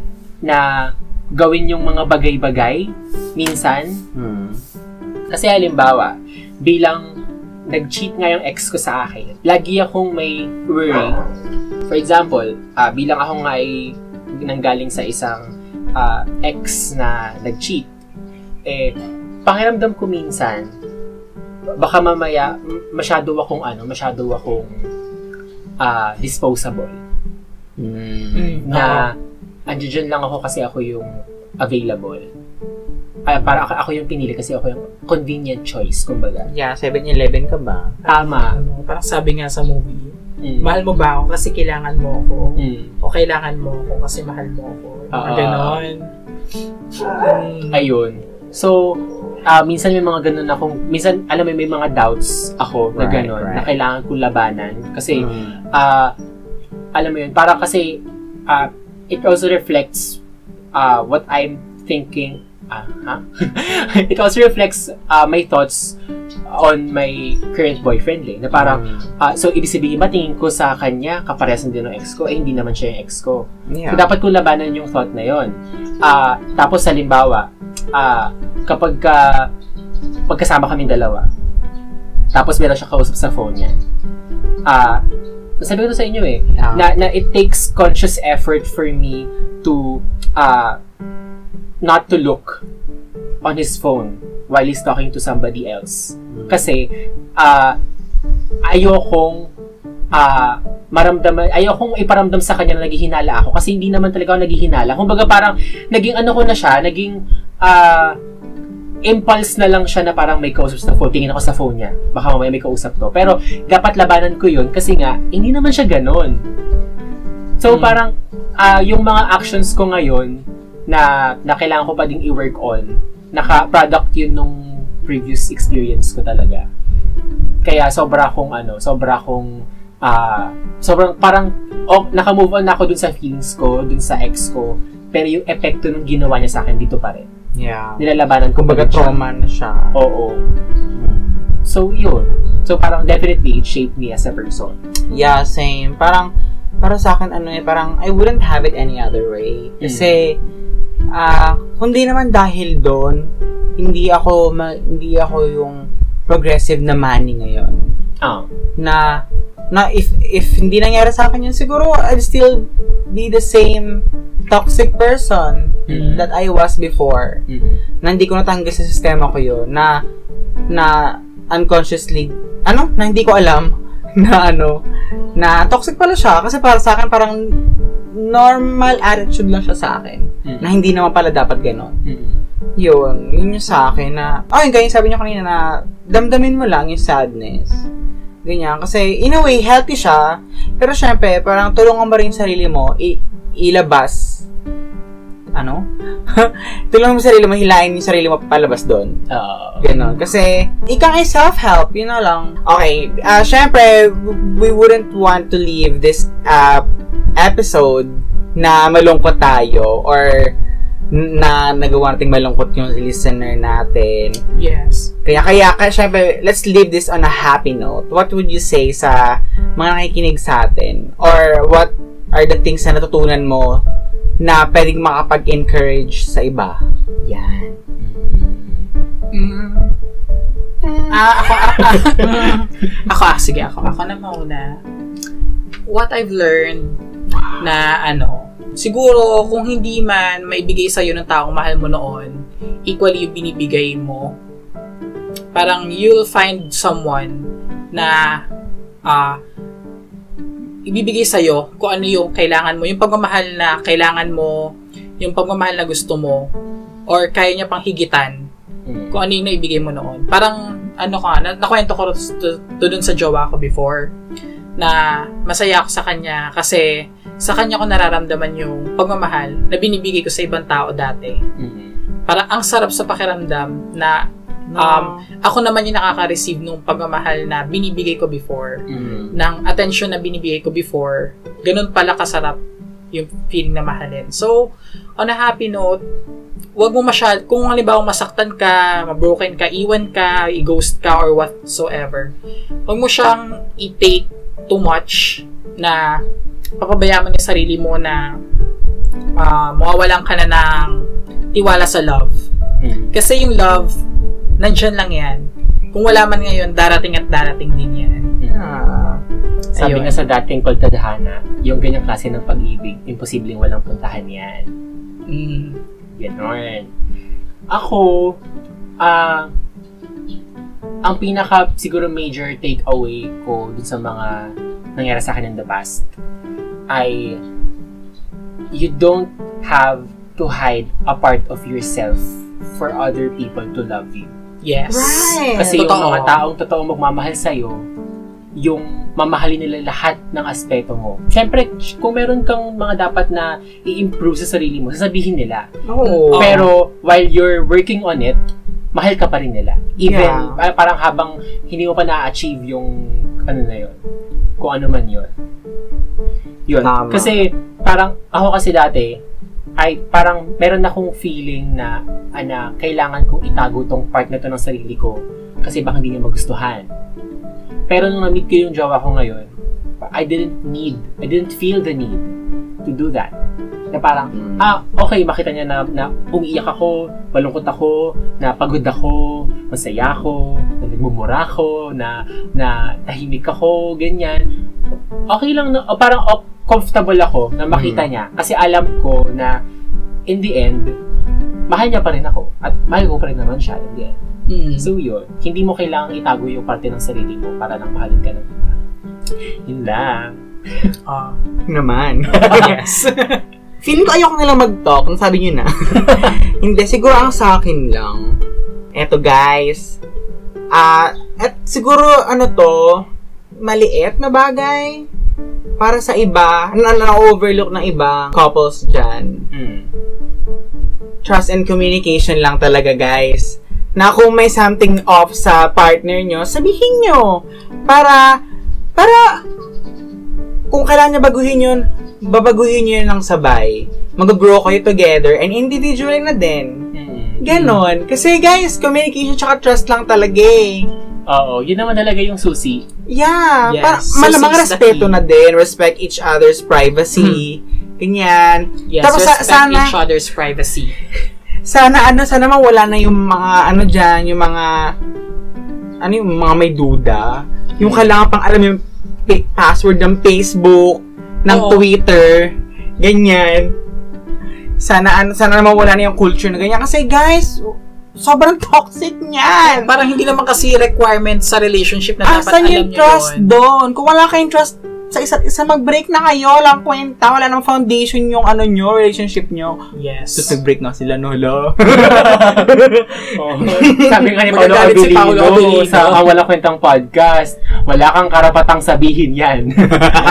na gawin yung mga bagay-bagay minsan Mm. Kasi halimbawa, bilang nag-cheat nga yung ex ko sa akin, lagi akong may worry. For example, ah, bilang ako nga ay nanggaling sa isang ah, ex na nag-cheat, eh, pakiramdam ko minsan, baka mamaya, masyado akong ano, masyado akong ah, disposable. Mm. Na, andyan lang ako kasi ako yung available. Ay, para ako, ako yung pinili kasi ako yung convenient choice, kumbaga. Yeah, 7-Eleven ka ba? Tama. Ano, parang sabi nga sa movie, Mm. mahal mo ba ako kasi kailangan mo ako? Mm. O kailangan mo ako kasi mahal mo ako? Ah. ganon. Mm. Ayun. So, ah, minsan may mga ganun akong, minsan, alam mo, may mga doubts ako na Right, ganun, right. na kailangan kong labanan. Kasi, Mm. ah, alam mo yun, para kasi, ah, it also reflects ah, what I'm thinking, ah, ha? it also reflects ah, my thoughts on my current boyfriend eh, na parang, Mm. ah, so, ibig sabihin ba, tingin ko sa kanya, kaparesan din ng ex ko, eh, hindi naman siya yung ex ko. Yeah. So, dapat kong labanan yung thought na yon. Ah, tapos, halimbawa, ah, kapag ka, pagkasama kami dalawa, tapos meron siya kausap sa phone niya, ah, sabi ko to sa inyo eh, Yeah. na, na it takes conscious effort for me to, ah, not to look on his phone while he's talking to somebody else. Kasi, ah, ayokong ah maramdaman, ayokong iparamdam sa kanya na naghihinala ako kasi hindi naman talaga ako naghihinala. Kumbaga parang naging ano ko na siya, naging ah impulse na lang siya na parang may kausap sa phone. Tingin ako sa phone niya. Baka mamaya may kausap to. Pero dapat labanan ko yun kasi nga, hindi naman siya ganon. So Hmm. parang ah yung mga actions ko ngayon na, na kailangan ko pa ding i-work on, naka-product yun nung previous experience ko talaga. Kaya sobra akong ano, sobra akong ah sobrang parang oh, naka-move on na ako dun sa feelings ko, dun sa ex ko. Pero yung epekto nung ginawa niya sa akin dito pa rin. Yeah. Nilalabanan Kumbaga trauma na siya. Oo. Mm. So, yun. So, parang definitely it shaped me as a person. Yeah, same. Parang, para sa akin, ano eh, parang, I wouldn't have it any other way. Kasi, ah, kundi naman dahil doon, hindi ako, ma- hindi ako yung progressive na money ngayon. Ah. Na, na if if hindi nangyari sa akin yun, siguro I'd still be the same toxic person Mhm. that I was before. Mm. Na hindi ko natanggal sa sistema ko yun. Na, na unconsciously, ano? Na hindi ko alam na ano, na toxic pala siya. Kasi para sa akin, parang normal attitude lang siya sa akin. Mm. Na hindi naman pala dapat ganon. Mm. Yun, yun yung sa akin na, gaya yung sabi niyo kanina na, damdamin mo lang yung sadness. Ganyan. Kasi, in a way, healthy siya. Pero syempre, parang tulungan mo rin yung sarili mo, i- ilabas. Ano? tulungan mo yung sarili mo, hilahin yung sarili mo palabas doon. Oo. Ganon. Kasi, ika ay self-help, yun na lang. Okay, uh, syempre, we wouldn't want to leave this uh, episode na malungkot tayo or na nagawa nating malungkot yung listener natin. Yes. Kaya, kaya, kaya syempre, let's leave this on a happy note. What would you say sa mga nakikinig sa atin? Or what are the things na natutunan mo na pwedeng makapag-encourage sa iba? Yan. Mm. Ah, ako, ah, ah. ako, ah, sige, ako. Ako na mauna. What I've learned na ano, siguro kung hindi man maibigay sa'yo ng taong mahal mo noon, equally yung binibigay mo, parang you'll find someone na ah ibibigay sa'yo kung ano yung kailangan mo, yung pagmamahal na kailangan mo, yung pagmamahal na gusto mo, or kaya niya pang higitan Mm. kung ano yung naibigay mo noon. Parang, ano ka, na, nakwento ko to, to dun sa jowa ko before, na masaya ako sa kanya kasi sa kanya ko nararamdaman yung pagmamahal na binibigay ko sa ibang tao dati. Mm. Parang ang sarap sa pakiramdam na Um, ako naman yung nakaka-receive nung pagmamahal na binibigay ko before, Mm. ng attention na binibigay ko before, ganun pala kasarap yung feeling na mahalin. So, on a happy note, wag mo masyad, kung halimbawa masaktan ka, mabroken ka, iwan ka, i-ghost ka, or whatsoever, wag mo siyang i-take too much na papabayaan mo yung sarili mo na uh, mawawalan ka na ng tiwala sa love. Mm. Kasi yung love, nandyan lang yan. Kung wala man ngayon, darating at darating din yan. Mm. Ah. Sabi Ayun. nga sa dating kultadhana, yung ganyang klase ng pag-ibig, imposibleng walang puntahan yan. Mm. Ganon. Ako, ah, ang pinaka siguro major takeaway ko dun sa mga nangyari sa akin in the past ay you don't have to hide a part of yourself for other people to love you. Yes. Right. Kasi yung Totoo. mga taong totoo magmamahal sa'yo, yung mamahalin nila lahat ng aspeto mo. Siyempre, kung meron kang mga dapat na i-improve sa sarili mo, sasabihin nila. Oo. Pero, while you're working on it, mahal ka pa rin nila. Even, Yeah. pa- parang habang hindi mo pa na-achieve yung, ano na yun, kung ano man yun. Yun. Tama. Kasi, parang, ako kasi dati, ay parang meron akong feeling na, ana, kailangan kong itago tong part na to ng sarili ko kasi baka hindi niya magustuhan. Pero nung na-meet ko yung jowa ko ngayon, I didn't need, I didn't feel the need to do that. Na parang, Mm. ah, okay, makita niya na, na umiiyak ako, malungkot ako, na pagod ako, masaya ako, na nagmumura ako, na, na tahimik ako, ganyan. Okay lang, na, o parang o- comfortable ako na makita Mm. niya. Kasi alam ko na, in the end, mahal niya pa rin ako. At mahal ko pa rin naman siya in the end. Mm. So yun, hindi mo kailangang itago yung parte ng sarili mo para lang mahalin ka ng iba. Yun lang. Ah, Naman. yes. Feeling ko ayoko nilang mag-talk. Sabi niyo na. Hindi, siguro ang sa akin lang. Eto guys. Ah, at siguro ano to, maliit na bagay para sa iba, na na-overlook ng ibang couples dyan. Mm. Trust and communication lang talaga guys. Na kung may something off sa partner nyo, sabihin nyo. Para, para, kung kailangan niya baguhin yun, babaguhin nyo yun ng sabay. Mag-grow kayo together and individual na din. Mm. Ganon. Kasi guys, communication tsaka trust lang talaga eh. Oo, yun naman talaga yung susi. Yeah. Yes. Para, malamang respeto na din. Respect each other's privacy. Ganyan. Yes, Tapos sa- respect sana- each other's privacy. sana ano, sana mawala na yung mga ano dyan, yung mga ano yung mga may duda. Yung kailangan pang alam yung pa- password ng Facebook, ng Oo. Twitter, ganyan. Sana, ano, sana naman wala na yung culture na ganyan. Kasi guys, sobrang toxic niyan. Parang hindi naman kasi requirement sa relationship na dapat Asan alam yung nyo trust yun. doon? Kung wala kayong trust sa isa't isa, mag-break na kayo. Walang kwenta. Wala namang foundation yung ano nyo, relationship nyo. Yes. Tapos nag-break na sila, no, lo. Oh. Sabi nga ni Paolo si Abilino, Paolo Abilino. sa ang Wala Kwentang Podcast, wala kang karapatang sabihin yan.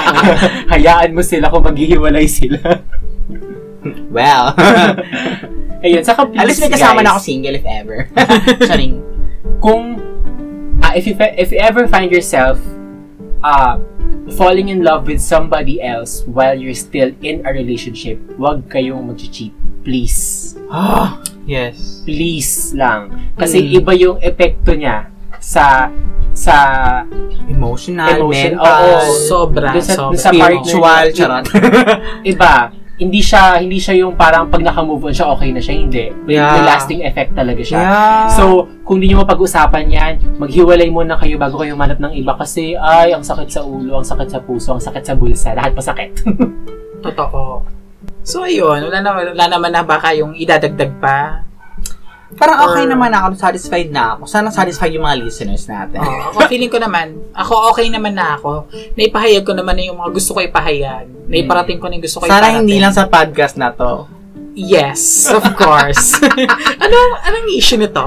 Hayaan mo sila kung maghihiwalay sila. well. Ayun, saka please, At least may kasama guys, na ako single if ever. Charing. kung ah, if you fe- if you ever find yourself uh, falling in love with somebody else while you're still in a relationship, wag kayong mag-cheat. Please. Ah, yes. Please lang. Kasi Mm. iba yung epekto niya sa sa Emotional, Emotion, mental, oo. Sobra, Dun sa- sobra. dun sa spiritual, partner- charot. iba. Hindi siya hindi siya yung parang pag naka-move on siya okay na siya, hindi. Yeah. The lasting effect talaga siya. yeah. So, kung hindi nyo mapag-usapan yan, maghiwalay muna kayo bago kayo manap ng iba kasi, ay, ang sakit sa ulo, ang sakit sa puso, ang sakit sa bulsa, lahat masakit. Totoo. So, ayun. Wala naman, wala naman na baka yung idadagdag pa. Parang okay or- naman ako, satisfied na ako. Sana satisfied yung mga listeners natin. Oh, ako feeling ko naman, ako okay naman na ako. Naipahayag ko naman na yung mga gusto ko ipahayag. Naiparating ko na yung gusto ko Sana iparating. hindi lang sa podcast na to. Yes, of course. ano, anong issue nito?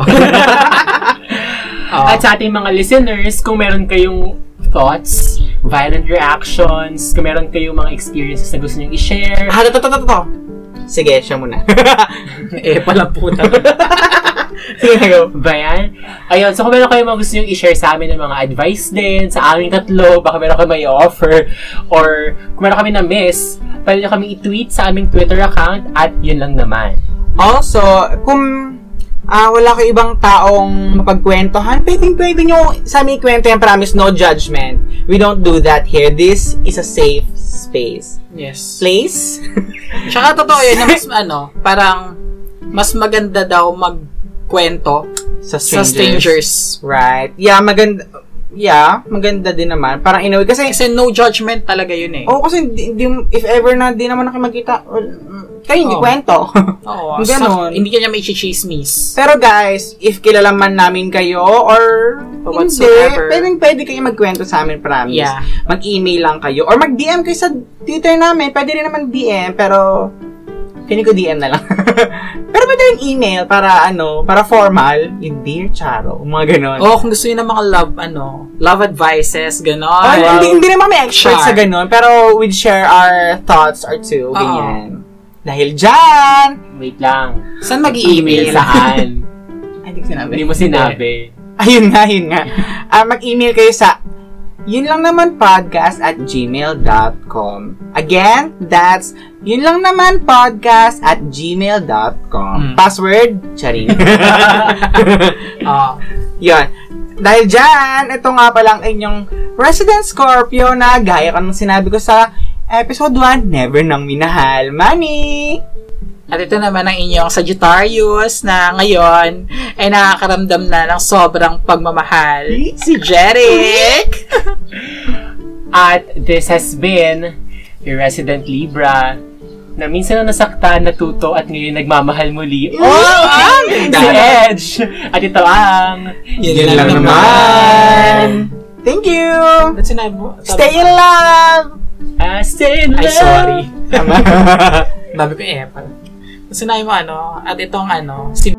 oh, At sa ating mga listeners, kung meron kayong thoughts, violent reactions, kung meron kayong mga experiences na gusto nyo i-share, Ah, to, to, to, to, to. Sige, siya muna. eh, palang puta. Sige, go. ba yan? Ayun, so kung meron kayong mga gusto nyo i-share sa amin ng mga advice din, sa aming tatlo, baka meron kami may offer, or kung meron kami na-miss, pwede nyo kami i-tweet sa aming Twitter account at yun lang naman. Also, kung ah wala kayo ibang taong mapagkwentuhan, pwede, pwede nyo sa amin ikwento yan, promise, no judgment. We don't do that here. This is a safe space. yes. Place? Tsaka totoo yun, na mas ano, parang mas maganda daw magkwento sa sa strangers. Right. Yeah, maganda. Yeah, maganda din naman. Parang in a way, kasi, Kasi no judgment talaga yun eh. oh, kasi, di, di- if ever na di naman na kayo magkita, well, kayo hindi Oh. kwento. Oo. Ganon. sa- hindi ka niya may chismis. Pero guys, if kilala man namin kayo or Or hindi, pwede, pwede kayo magkwento sa amin, promise. Yeah. Mag-email lang kayo. Or mag-DM kayo sa Twitter namin. Pwede rin naman DM, pero feeling ko DM na lang. pero pwede rin email para ano, para formal. Yung Dear Charo, mga ganon. Oh, kung gusto niyo ng mga love, ano, love advices, gano'n. Oh, hindi, hindi naman may expert sa ganun, pero we'd share our thoughts or two, Oo. ganyan. Dahil dyan, Wait lang. Saan Email mag-email? saan? ay, hindi ko sinabi. Hindi mo sinabi. Ayun nga, yun nga. Ah, mag-email kayo sa yun lang naman podcast at gmail.com. Again, that's yun lang naman podcast at gmail.com. Mm. Password, charing. Oh. yun. Dahil dyan, ito nga palang inyong Resident Scorpio na gaya ka ng sinabi ko sa episode 1, Never Nang Minahal. Money! At ito naman ang inyong Sagittarius na ngayon ay nakakaramdam na ng sobrang pagmamahal. Si Jeric! At this has been your resident Libra na minsan na nasaktan, natuto at ngayon nagmamahal muli. Oh! Si ganda. Edge! At ito ang Yun lang naman. Thank you! Stay in love! I Ay, sorry. Tama. Dami ko eh. Ba't sinabi mo ano? At itong ano, si